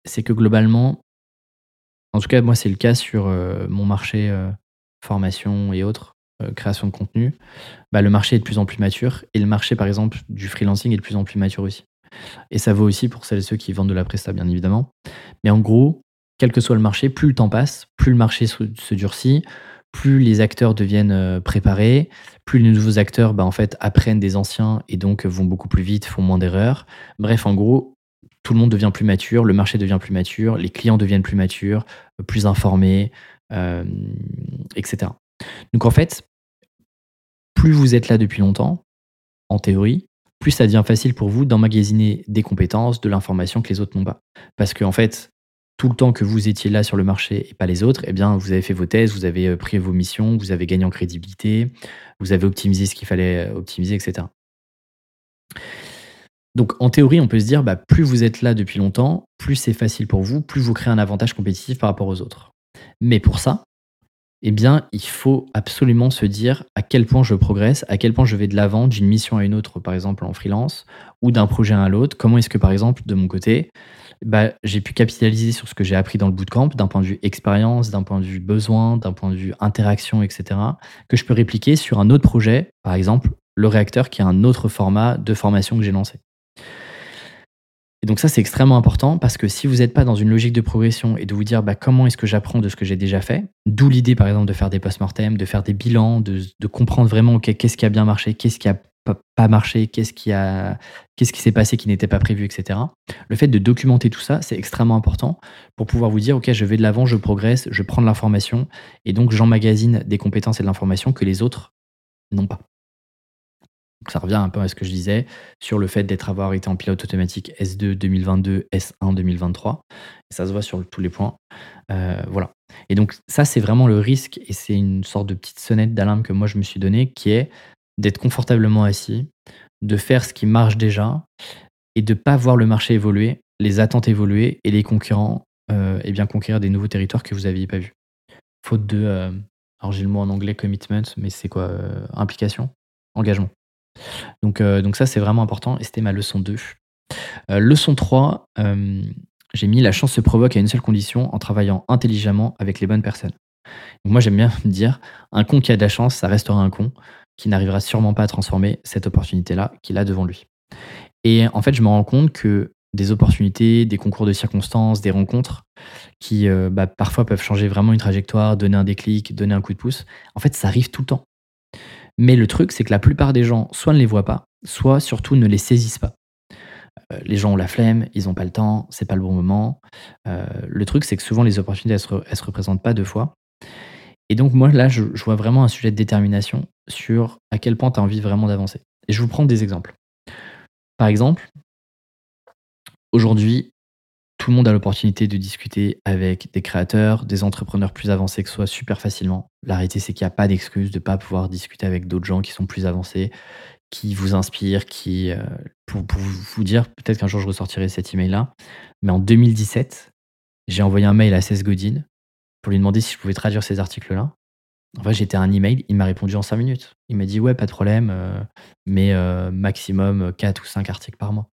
C'est que globalement, en tout cas, moi, c'est le cas sur mon marché formation et autres, création de contenu. Bah, le marché est de plus en plus mature et le marché, par exemple, du freelancing est de plus en plus mature aussi. Et ça vaut aussi pour celles et ceux qui vendent de la presta, bien évidemment. Mais en gros, quel que soit le marché, plus le temps passe, plus le marché se, durcit, plus les acteurs deviennent préparés, plus les nouveaux acteurs bah, en fait, apprennent des anciens et donc vont beaucoup plus vite, font moins d'erreurs. Bref, en gros, tout le monde devient plus mature, le marché devient plus mature, les clients deviennent plus matures, plus informés, euh, etc. Donc en fait, plus vous êtes là depuis longtemps, en théorie, plus ça devient facile pour vous d'emmagasiner des compétences, de l'information que les autres n'ont pas. Parce qu'en en fait, tout le temps que vous étiez là sur le marché et pas les autres, eh bien, vous avez fait vos thèses, vous avez euh, pris vos missions, vous avez gagné en crédibilité, vous avez optimisé ce qu'il fallait euh, optimiser, etc. Donc en théorie, on peut se dire, bah, plus vous êtes là depuis longtemps, plus c'est facile pour vous, plus vous créez un avantage compétitif par rapport aux autres. Mais pour ça, eh bien, il faut absolument se dire à quel point je progresse, à quel point je vais de l'avant d'une mission à une autre, par exemple en freelance, ou d'un projet à l'autre. Comment est-ce que, par exemple, de mon côté, bah, j'ai pu capitaliser sur ce que j'ai appris dans le bootcamp, d'un point de vue expérience, d'un point de vue besoin, d'un point de vue interaction, etc., que je peux répliquer sur un autre projet, par exemple le réacteur, qui est un autre format de formation que j'ai lancé. Et donc ça, c'est extrêmement important parce que si vous n'êtes pas dans une logique de progression et de vous dire bah, comment est-ce que j'apprends de ce que j'ai déjà fait, d'où l'idée par exemple de faire des post-mortem, de faire des bilans, de, comprendre vraiment qu'est-ce qui a bien marché, qu'est-ce qui a pas marché, qu'est-ce qui, a, qu'est-ce qui s'est passé qui n'était pas prévu, etc. Le fait de documenter tout ça, c'est extrêmement important pour pouvoir vous dire, OK, je vais de l'avant, je progresse, je prends de l'information, et donc j'emmagasine des compétences et de l'information que les autres n'ont pas ça revient un peu à ce que je disais sur le fait d'être avoir été en pilote automatique S2 2022, S1 2023. ça se voit sur tous les points. Euh, voilà. Et donc ça, c'est vraiment le risque et c'est une sorte de petite sonnette d'alarme que moi je me suis donné qui est d'être confortablement assis, de faire ce qui marche déjà et de pas voir le marché évoluer, les attentes évoluer et les concurrents euh, eh bien conquérir des nouveaux territoires que vous n'aviez pas vus. Faute de, euh, alors j'ai le mot en anglais commitment, mais c'est quoi Implication? Engagement. Donc, euh, donc ça, c'est vraiment important et c'était ma leçon 2. Euh, leçon 3, euh, j'ai mis la chance se provoque à une seule condition en travaillant intelligemment avec les bonnes personnes. moi, j'aime bien me dire, un con qui a de la chance, ça restera un con qui n'arrivera sûrement pas à transformer cette opportunité-là qu'il a devant lui. Et en fait, je me rends compte que des opportunités, des concours de circonstances, des rencontres qui bah, parfois peuvent changer vraiment une trajectoire, donner un déclic, donner un coup de pouce, en fait, ça arrive tout le temps. Mais le truc, c'est que la plupart des gens soit ne les voient pas, soit surtout ne les saisissent pas. Euh, les gens ont la flemme, ils n'ont pas le temps, c'est pas le bon moment. Euh, le truc, c'est que souvent les opportunités, elles se, se représentent pas deux fois. Et donc moi, là, je, vois vraiment un sujet de détermination sur à quel point tu as envie vraiment d'avancer. Et je vous prends des exemples. Par exemple, aujourd'hui, tout le monde a l'opportunité de discuter avec des créateurs, des entrepreneurs plus avancés que soi super facilement. La réalité, c'est qu'il n'y a pas d'excuse de ne pas pouvoir discuter avec d'autres gens qui sont plus avancés, qui vous inspirent, qui, euh, pour, vous dire, peut-être qu'un jour je ressortirai cet email-là, mais en 2017, j'ai envoyé un mail à Cess Godin pour lui demander si je pouvais traduire ces articles-là. En fait, j'étais un email, il m'a répondu en 5 minutes. Il m'a dit ouais, pas de problème, euh, mais euh, maximum 4 ou 5 articles par mois.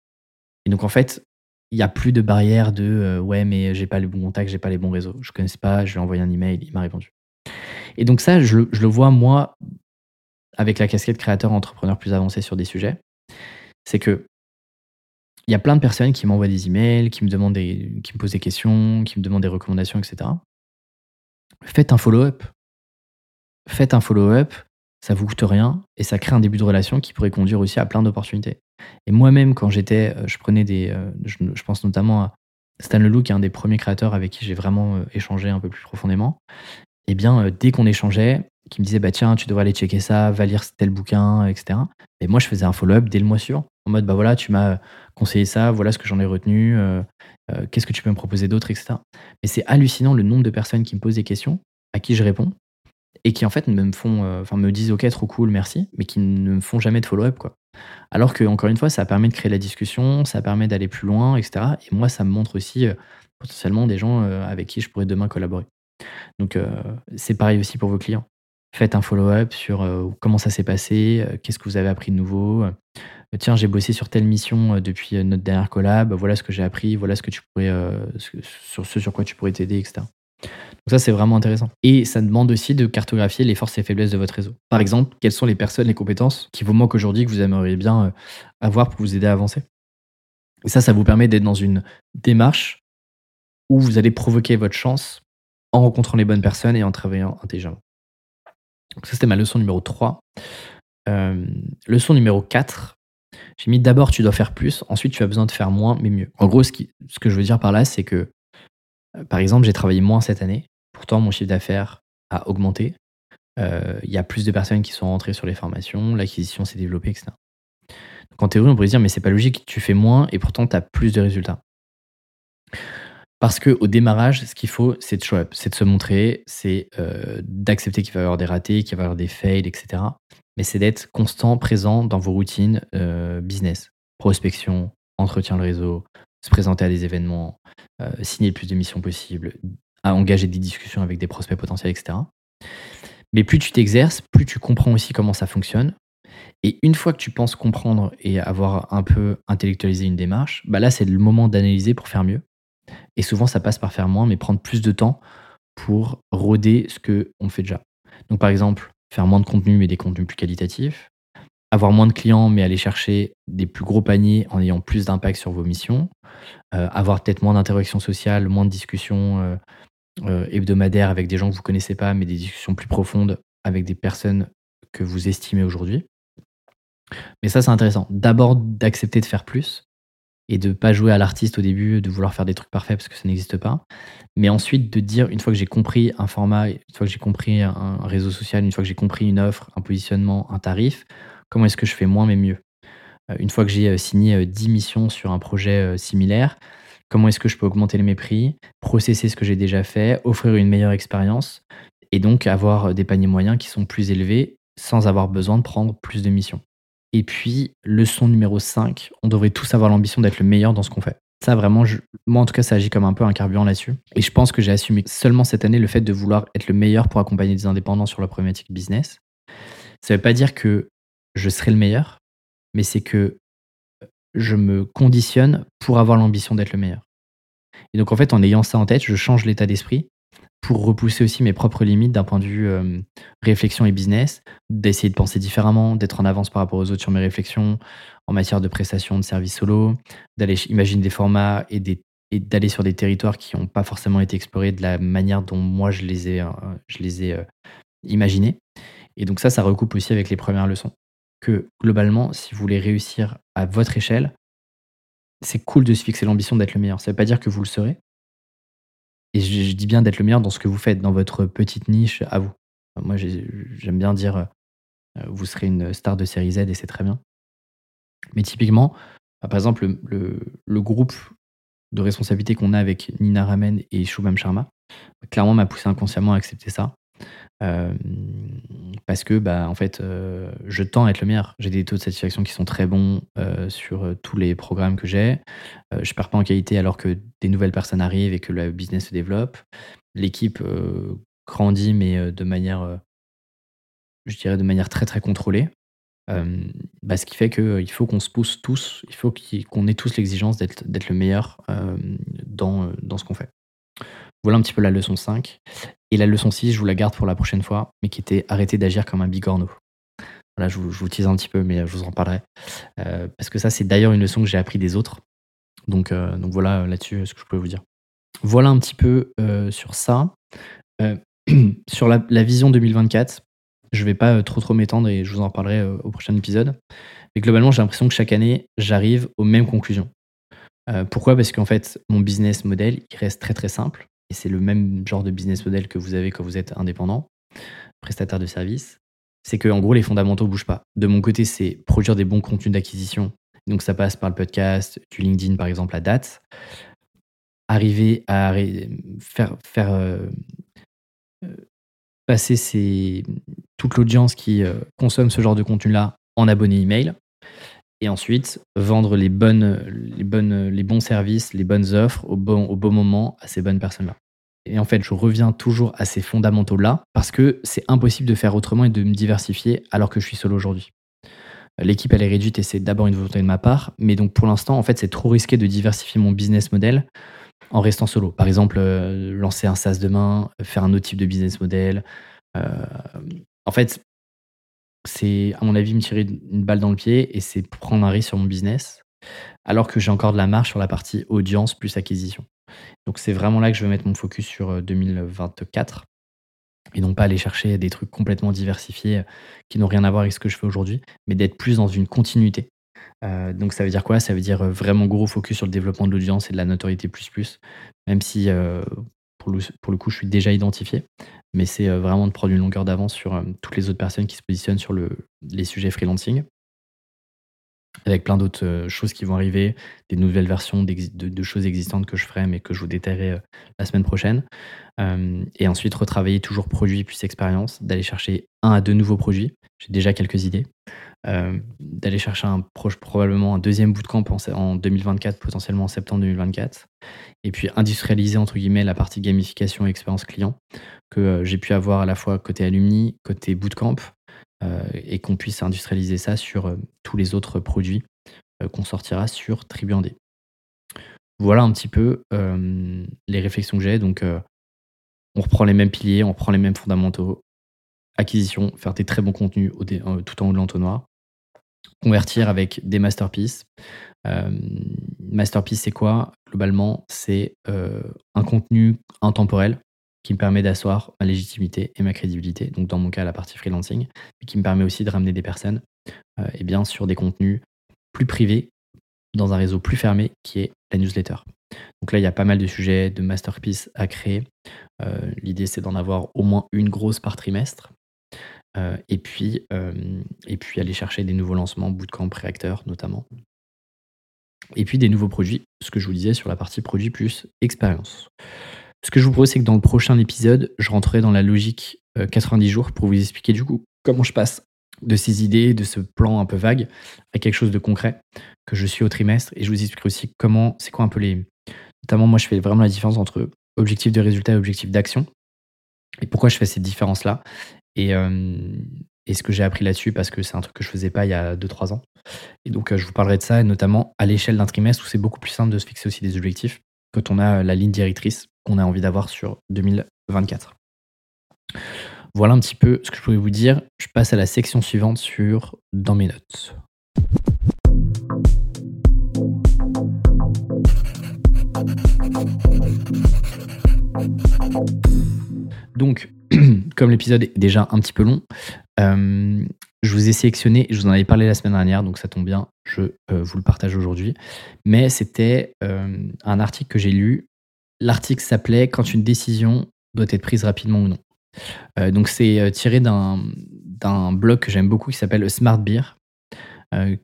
Et donc en fait, il n'y a plus de barrière de euh, ouais, mais j'ai pas les bons contacts, j'ai pas les bons réseaux. Je connais pas, je lui ai envoyé un email, il m'a répondu. Et donc, ça, je, le vois moi avec la casquette créateur entrepreneur plus avancé sur des sujets. C'est que il y a plein de personnes qui m'envoient des emails, qui me demandent des, qui me posent des questions, qui me demandent des recommandations, etc. Faites un follow-up. Faites un follow-up, ça vous coûte rien et ça crée un début de relation qui pourrait conduire aussi à plein d'opportunités. Et moi-même, quand j'étais, je prenais des. Je, je, pense notamment à Stan Leloup, qui est un des premiers créateurs avec qui j'ai vraiment échangé un peu plus profondément. Et eh bien, dès qu'on échangeait, qui me disait bah tiens tu devrais aller checker ça, va lire tel bouquin, etc. Et moi je faisais un follow-up dès le mois suivant en mode bah voilà tu m'as conseillé ça, voilà ce que j'en ai retenu, euh, euh, qu'est-ce que tu peux me proposer d'autre, etc. Mais c'est hallucinant le nombre de personnes qui me posent des questions, à qui je réponds et qui en fait me font, euh, enfin me disent ok trop cool merci, mais qui ne me font jamais de follow-up quoi. Alors que encore une fois ça permet de créer la discussion, ça permet d'aller plus loin, etc. Et moi ça me montre aussi potentiellement des gens avec qui je pourrais demain collaborer. Donc c'est pareil aussi pour vos clients. Faites un follow-up sur euh, comment ça s'est passé, euh, qu'est-ce que vous avez appris de nouveau. Euh, tiens, j'ai bossé sur telle mission depuis notre dernière collab, voilà ce que j'ai appris, voilà ce que tu pourrais, sur ce sur quoi tu pourrais t'aider, etc. Donc ça, c'est vraiment intéressant. Et ça demande aussi de cartographier les forces et faiblesses de votre réseau. Par exemple, quelles sont les personnes, les compétences qui vous manquent aujourd'hui, que vous aimeriez bien avoir pour vous aider à avancer? Et ça, ça vous permet d'être dans une démarche où vous allez provoquer votre chance en rencontrant les bonnes personnes et en travaillant intelligemment. Donc ça, c'était ma leçon numéro 3. Euh, leçon numéro 4, j'ai mis d'abord tu dois faire plus, ensuite tu as besoin de faire moins mais mieux. En gros, ce, ce que je veux dire par là, c'est que, euh, par exemple, j'ai travaillé moins cette année, pourtant mon chiffre d'affaires a augmenté. Euh, il y a plus de personnes qui sont rentrées sur les formations, l'acquisition s'est développée, etc. Donc en théorie, on pourrait dire, mais c'est pas logique, tu fais moins et pourtant tu as plus de résultats. Parce qu'au démarrage, ce qu'il faut, c'est de show up, c'est de se montrer, c'est euh, d'accepter qu'il va y avoir des ratés, qu'il va y avoir des fails, etc. Mais c'est d'être constant, présent dans vos routines euh, business. Prospection, entretien le réseau, se présenter à des événements, signer le plus de missions possible, à engager des discussions avec des prospects potentiels, etc. Mais plus tu t'exerces, plus tu comprends aussi comment ça fonctionne. Et une fois que tu penses comprendre et avoir un peu intellectualisé une démarche, bah là, c'est le moment d'analyser pour faire mieux. Et souvent, ça passe par faire moins, mais prendre plus de temps pour roder ce qu'on fait déjà. Donc, par exemple, faire moins de contenu, mais des contenus plus qualitatifs. Avoir moins de clients, mais aller chercher des plus gros paniers en ayant plus d'impact sur vos missions. Euh, avoir peut-être moins d'interactions sociales, moins de discussions euh, euh, hebdomadaires avec des gens que vous connaissez pas, mais des discussions plus profondes avec des personnes que vous estimez aujourd'hui. Mais ça, c'est intéressant. D'abord, d'accepter de faire plus et de pas jouer à l'artiste au début, de vouloir faire des trucs parfaits parce que ça n'existe pas. Mais ensuite de dire, une fois que j'ai compris un format, une fois que j'ai compris un réseau social, une fois que j'ai compris une offre, un positionnement, un tarif, comment est-ce que je fais moins mais mieux? Euh, Une fois que j'ai euh, signé 10 euh, missions sur un projet similaire, comment est-ce que je peux augmenter mes prix, processer ce que j'ai déjà fait, offrir une meilleure expérience et donc avoir des paniers moyens qui sont plus élevés sans avoir besoin de prendre plus de missions. Et puis, leçon numéro 5, on devrait tous avoir l'ambition d'être le meilleur dans ce qu'on fait. Ça, vraiment, moi en tout cas, ça agit comme un peu un carburant là-dessus. Et je pense que j'ai assumé seulement cette année le fait de vouloir être le meilleur pour accompagner des indépendants sur la problématique business. Ça ne veut pas dire que je serai le meilleur, mais c'est que je me conditionne pour avoir l'ambition d'être le meilleur. Et donc, en fait, en ayant ça en tête, je change l'état d'esprit pour repousser aussi mes propres limites d'un point de vue euh, réflexion et business, d'essayer de penser différemment, d'être en avance par rapport aux autres sur mes réflexions en matière de prestation de services solo, d'aller imaginer des formats et, d'aller sur des territoires qui n'ont pas forcément été explorés de la manière dont moi je les ai, euh, euh, imaginés. Et donc ça, ça recoupe aussi avec les premières leçons. Que globalement, si vous voulez réussir à votre échelle, c'est cool de se fixer l'ambition d'être le meilleur. Ça ne veut pas dire que vous le serez, et je, dis bien d'être le meilleur dans ce que vous faites, dans votre petite niche à vous. Moi, j'aime bien dire, euh, vous serez une star de série Z et c'est très bien. Mais typiquement, bah, par exemple, le, groupe de responsabilité qu'on a avec Nina Ramen et Shubham Sharma, clairement m'a poussé inconsciemment à accepter ça. Euh, parce que bah, en fait, euh, je tends à être le meilleur. J'ai des taux de satisfaction qui sont très bons euh, sur tous les programmes que j'ai. je perds pas en qualité alors que des nouvelles personnes arrivent et que le business se développe. L'équipe grandit, mais de manière, je dirais, de manière très très contrôlée. Bah, ce qui fait qu'il faut qu'on se pousse tous, il faut qu'on ait tous l'exigence d'être le meilleur dans, dans ce qu'on fait. Voilà un petit peu la leçon 5. Et la leçon 6, je vous la garde pour la prochaine fois, mais qui était arrêter d'agir comme un bigorneau. Voilà, je vous, je un petit peu, mais je vous en parlerai. Euh, parce que ça, c'est d'ailleurs une leçon que j'ai appris des autres. Donc, euh, voilà là-dessus ce que je peux vous dire. Voilà un petit peu euh, sur ça. sur la, vision 2024, je ne vais pas trop trop m'étendre et je vous en parlerai au prochain épisode. Mais globalement, j'ai l'impression que chaque année, j'arrive aux mêmes conclusions. Euh, pourquoi? Parce qu'en fait, mon business model, il reste très très simple. Et c'est le même genre de business model que vous avez quand vous êtes indépendant, prestataire de service. C'est que en gros, les fondamentaux bougent pas. De mon côté, c'est produire des bons contenus d'acquisition. Donc ça passe par le podcast, du LinkedIn par exemple à date. Arriver à faire, euh, euh, passer toute l'audience qui consomme ce genre de contenu-là en abonnés email et ensuite vendre les, bonnes, les, bonnes, les bons services, les bonnes offres au bon, au bon moment à ces bonnes personnes-là. Et en fait, je reviens toujours à ces fondamentaux-là parce que c'est impossible de faire autrement et de me diversifier alors que je suis seul aujourd'hui. L'équipe, elle est réduite et c'est d'abord une volonté de ma part. Mais donc, pour l'instant, en fait, c'est trop risqué de diversifier mon business model en restant solo. Par exemple, euh, lancer un SaaS demain, faire un autre type de business model. Euh, en fait, c'est, à mon avis, me tirer une balle dans le pied et c'est prendre un risque sur mon business, alors que j'ai encore de la marge sur la partie audience plus acquisition. Donc c'est vraiment là que je veux mettre mon focus sur 2024 euh, et non pas aller chercher des trucs complètement diversifiés euh, qui n'ont rien à voir avec ce que je fais aujourd'hui, mais d'être plus dans une continuité. Euh, donc ça veut dire quoi? Ça veut dire vraiment gros focus sur le développement de l'audience et de la notoriété plus plus, même si pour le, coup je suis déjà identifié, mais c'est euh, vraiment de prendre une longueur d'avance sur euh, toutes les autres personnes qui se positionnent sur le, les sujets freelancing. Avec plein d'autres euh, choses qui vont arriver, des nouvelles versions de, choses existantes que je ferai, mais que je vous détaillerai la semaine prochaine. et ensuite, retravailler toujours produit plus expérience, d'aller chercher un à deux nouveaux produits. J'ai déjà quelques idées. d'aller chercher probablement un deuxième bootcamp en, en 2024, potentiellement en septembre 2024. Et puis industrialiser, entre guillemets, la partie gamification et expérience client que euh, j'ai pu avoir à la fois côté alumni, côté bootcamp, euh, et qu'on puisse industrialiser ça sur euh, tous les autres produits qu'on sortira sur Tribuandé. Voilà un petit peu les réflexions que j'ai. Donc, on reprend les mêmes piliers, on reprend les mêmes fondamentaux. Acquisition, faire des très bons contenus tout en haut de l'entonnoir. Convertir avec des masterpieces. masterpiece, c'est quoi? Globalement, c'est un contenu intemporel qui me permet d'asseoir ma légitimité et ma crédibilité, donc dans mon cas la partie freelancing, mais qui me permet aussi de ramener des personnes euh, et bien sur des contenus plus privés dans un réseau plus fermé qui est la newsletter. Donc là, il y a pas mal de sujets, de masterpieces à créer. Euh, l'idée, c'est d'en avoir au moins une grosse par trimestre. Euh, et, puis, et puis aller chercher des nouveaux lancements, bootcamp, réacteurs notamment. Et puis des nouveaux produits, ce que je vous disais sur la partie produit plus expérience. Ce que je vous propose, c'est que dans le prochain épisode, je rentrerai dans la logique 90 euh, jours pour vous expliquer du coup comment je passe de ces idées, de ce plan un peu vague, à quelque chose de concret que je suis au trimestre. Et je vous expliquerai aussi comment, c'est quoi un peu les. Notamment, moi, je fais vraiment la différence entre objectif de résultat et objectif d'action. Et pourquoi je fais cette différence-là? Et, euh, ce que j'ai appris là-dessus, parce que c'est un truc que je faisais pas il y a 2-3 ans. Et donc, euh, je vous parlerai de ça, notamment à l'échelle d'un trimestre où c'est beaucoup plus simple de se fixer aussi des objectifs quand on a la ligne directrice a envie d'avoir sur 2024. Voilà un petit peu ce que je pouvais vous dire. Je passe à la section suivante sur dans mes notes. Donc, comme l'épisode est déjà un petit peu long, euh, je vous ai sélectionné, je vous en avais parlé la semaine dernière, donc ça tombe bien, je euh, vous le partage aujourd'hui. Mais c'était euh, un article que j'ai lu. L'article s'appelait Quand une décision doit être prise rapidement ou non. donc c'est tiré d'un blog que j'aime beaucoup qui s'appelle Smart Beer,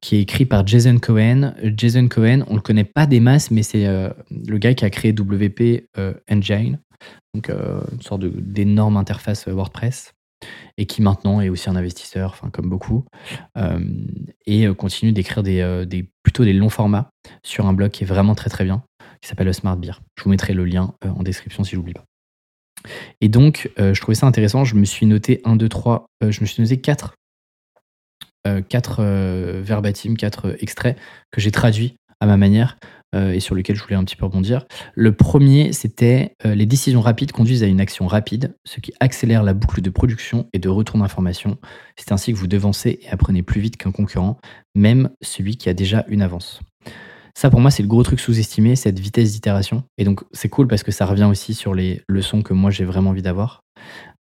qui est écrit par Jason Cohen. Jason Cohen, on le connaît pas des masses, mais c'est le gars qui a créé WP Engine, donc une sorte d'énorme interface WordPress et qui maintenant est aussi un investisseur, comme beaucoup, euh, et euh, continue d'écrire euh, des, plutôt des longs formats sur un blog qui est vraiment très très bien, qui s'appelle Smart Beer. Je vous mettrai le lien en description si je n'oublie pas. Et donc, je trouvais ça intéressant. Je me suis noté 1, 2, 3, je me suis noté 4, 4 verbatim, 4 extraits que j'ai traduits à ma manière euh, et sur lequel je voulais un petit peu rebondir. Le premier, c'était euh, les décisions rapides conduisent à une action rapide, ce qui accélère la boucle de production et de retour d'information. C'est ainsi que vous devancez et apprenez plus vite qu'un concurrent, même celui qui a déjà une avance. Ça, pour moi, c'est le gros truc sous-estimé, cette vitesse d'itération. Et donc, c'est cool parce que ça revient aussi sur les leçons que moi, j'ai vraiment envie d'avoir.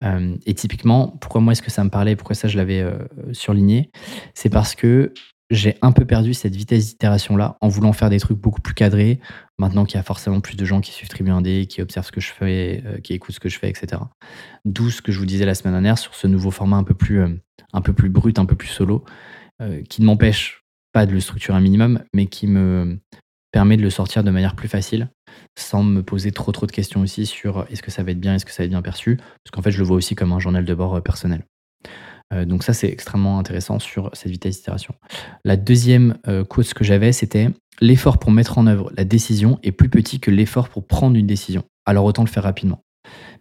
Euh, et typiquement, pourquoi moi, est-ce que ça me parlait Pourquoi ça, je l'avais surligné? C'est parce que j'ai un peu perdu cette vitesse d'itération-là en voulant faire des trucs beaucoup plus cadrés, maintenant qu'il y a forcément plus de gens qui suivent Tribu 1D, qui observent ce que je fais, euh, qui écoutent ce que je fais, etc. D'où ce que je vous disais la semaine dernière sur ce nouveau format un peu plus, euh, brut, un peu plus solo, euh, qui ne m'empêche pas de le structurer un minimum, mais qui me permet de le sortir de manière plus facile, sans me poser trop trop de questions aussi sur est-ce que ça va être bien, est-ce que ça va être bien perçu, parce qu'en fait je le vois aussi comme un journal de bord personnel. Euh, donc ça, c'est extrêmement intéressant sur cette vitesse d'itération. La deuxième euh, cause que j'avais, c'était l'effort pour mettre en œuvre la décision est plus petit que l'effort pour prendre une décision. Alors autant le faire rapidement.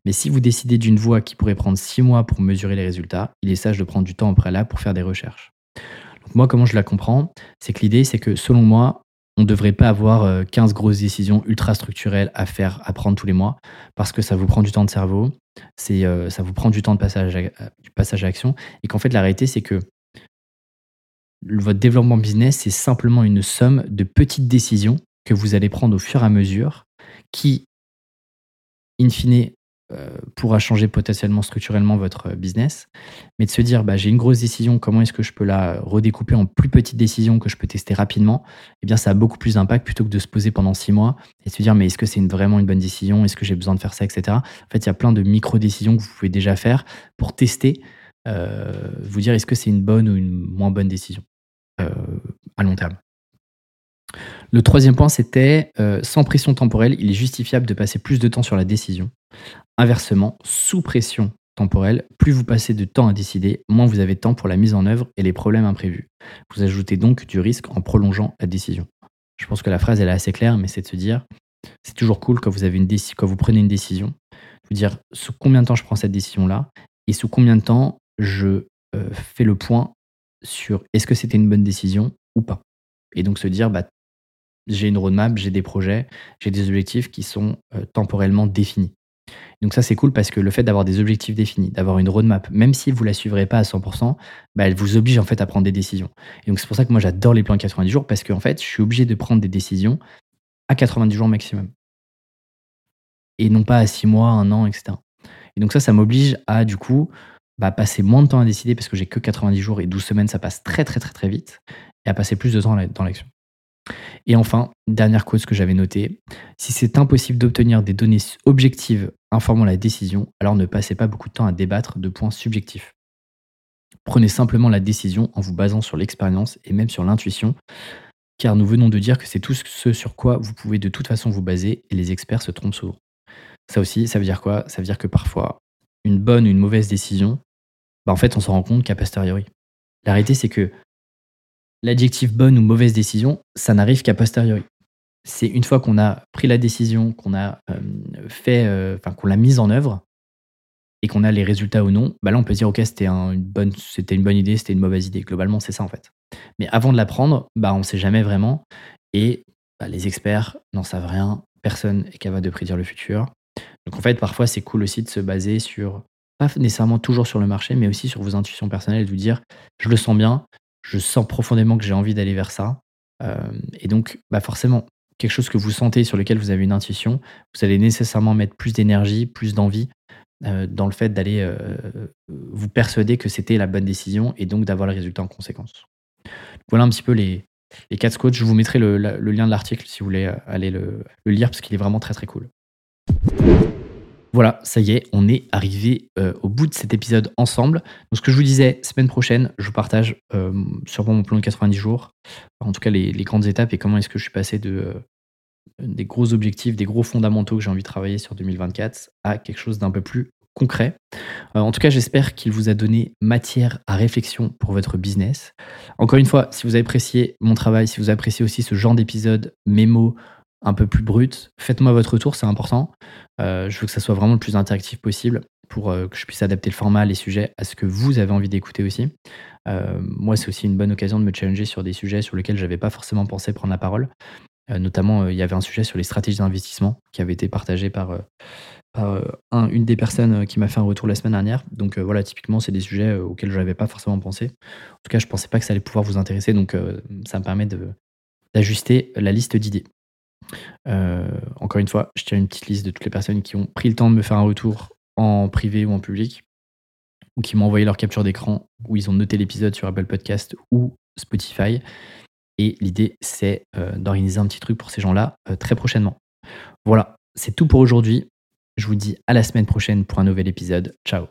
Mais si vous décidez d'une voie qui pourrait prendre six mois pour mesurer les résultats, il est sage de prendre du temps au préalable pour faire des recherches. Moi, comment je la comprends C'est que l'idée, c'est que selon moi, on ne devrait pas avoir 15 euh, grosses décisions ultra structurelles à faire, à prendre tous les mois, parce que ça vous prend du temps de cerveau, c'est, euh, ça vous prend du temps de passage à, du passage à action, et qu'en fait la réalité c'est que votre développement business c'est simplement une somme de petites décisions que vous allez prendre au fur et à mesure, qui, in fine, pourra changer potentiellement structurellement votre business, mais de se dire bah, j'ai une grosse décision, comment est-ce que je peux la redécouper en plus petites décisions que je peux tester rapidement Eh bien, ça a beaucoup plus d'impact plutôt que de se poser pendant six mois et se dire mais est-ce que c'est vraiment une bonne décision? Est-ce que j'ai besoin de faire ça, etc. En fait, il y a plein de micro-décisions que vous pouvez déjà faire pour tester, euh, vous dire est-ce que c'est une bonne ou une moins bonne décision euh, à long terme? Le troisième point, c'était sans pression temporelle, il est justifiable de passer plus de temps sur la décision. Inversement, sous pression temporelle, plus vous passez de temps à décider, moins vous avez de temps pour la mise en œuvre et les problèmes imprévus. Vous ajoutez donc du risque en prolongeant la décision. Je pense que la phrase est assez claire, mais c'est de se dire, c'est toujours cool quand vous prenez une décision, vous dire sous combien de temps je prends cette décision-là et sous combien de temps je euh, fais le point sur est-ce que c'était une bonne décision ou pas. Et donc se dire, bah, j'ai une roadmap, j'ai des projets, j'ai des objectifs qui sont euh, temporellement définis. Donc ça, c'est cool parce que le fait d'avoir des objectifs définis, d'avoir une roadmap, même si vous ne la suivrez pas à 100%, bah, elle vous oblige en fait à prendre des décisions. Et donc c'est pour ça que moi j'adore les plans 90 jours parce qu'en fait, je suis obligé de prendre des décisions à 90 jours maximum. Et non pas à 6 mois, 1 an, etc. Et donc ça, ça m'oblige à du coup bah, passer moins de temps à décider parce que j'ai que 90 jours et 12 semaines, ça passe très très très très vite, et à passer plus de temps dans l'action. Et enfin, dernière cause que j'avais notée, si c'est impossible d'obtenir des données objectives informant la décision, alors ne passez pas beaucoup de temps à débattre de points subjectifs. Prenez simplement la décision en vous basant sur l'expérience et même sur l'intuition, car nous venons de dire que c'est tout ce sur quoi vous pouvez de toute façon vous baser et les experts se trompent souvent. Ça aussi, ça veut dire quoi? Ça veut dire que parfois, une bonne ou une mauvaise décision, bah en fait, on s'en rend compte qu'à posteriori. La réalité, c'est que l'adjectif bonne ou mauvaise décision, ça n'arrive qu'à posteriori. C'est une fois qu'on a pris la décision, qu'on a euh, fait, euh, enfin qu'on l'a mise en œuvre et qu'on a les résultats ou non, bah là on peut dire ok c'était une bonne, idée, c'était une mauvaise idée. Globalement c'est ça en fait. Mais avant de la prendre, bah on ne sait jamais vraiment et bah, les experts n'en savent rien. Personne est capable de prédire le futur. Donc en fait parfois c'est cool aussi de se baser sur pas nécessairement toujours sur le marché, mais aussi sur vos intuitions personnelles de vous dire je le sens bien, je sens profondément que j'ai envie d'aller vers ça. Euh, et donc, bah forcément, quelque chose que vous sentez, sur lequel vous avez une intuition, vous allez nécessairement mettre plus d'énergie, plus d'envie euh, dans le fait d'aller euh, vous persuader que c'était la bonne décision et donc d'avoir le résultat en conséquence. Voilà un petit peu les, les quatre. Je vous mettrai le, lien de l'article si vous voulez aller le lire parce qu'il est vraiment très très cool. Voilà, ça y est, on est arrivé euh, au bout de cet épisode ensemble. Donc, ce que je vous disais, semaine prochaine, je vous partage euh, sûrement mon plan de 90 jours, en tout cas les, grandes étapes et comment est-ce que je suis passé de, euh, des gros objectifs, des gros fondamentaux que j'ai envie de travailler sur 2024 à quelque chose d'un peu plus concret. en tout cas, j'espère qu'il vous a donné matière à réflexion pour votre business. Encore une fois, si vous appréciez mon travail, si vous appréciez aussi ce genre d'épisode mémo, un peu plus brut, faites-moi votre retour, c'est important. Euh, je veux que ça soit vraiment le plus interactif possible pour euh, que je puisse adapter le format, les sujets à ce que vous avez envie d'écouter aussi. Euh, moi, c'est aussi une bonne occasion de me challenger sur des sujets sur lesquels je n'avais pas forcément pensé prendre la parole. notamment, il y avait un sujet sur les stratégies d'investissement qui avait été partagé par, une des personnes qui m'a fait un retour la semaine dernière. Donc voilà, typiquement, c'est des sujets auxquels je n'avais pas forcément pensé. En tout cas, je ne pensais pas que ça allait pouvoir vous intéresser, donc ça me permet d'ajuster la liste d'idées. Euh, encore une fois, je tiens une petite liste de toutes les personnes qui ont pris le temps de me faire un retour en privé ou en public. ou qui m'ont envoyé leur capture d'écran où ils ont noté l'épisode sur Apple Podcast ou Spotify. Et l'idée, c'est euh, d'organiser un petit truc pour ces gens-là euh, très prochainement. Voilà, c'est tout pour aujourd'hui. Je vous dis à la semaine prochaine pour un nouvel épisode. Ciao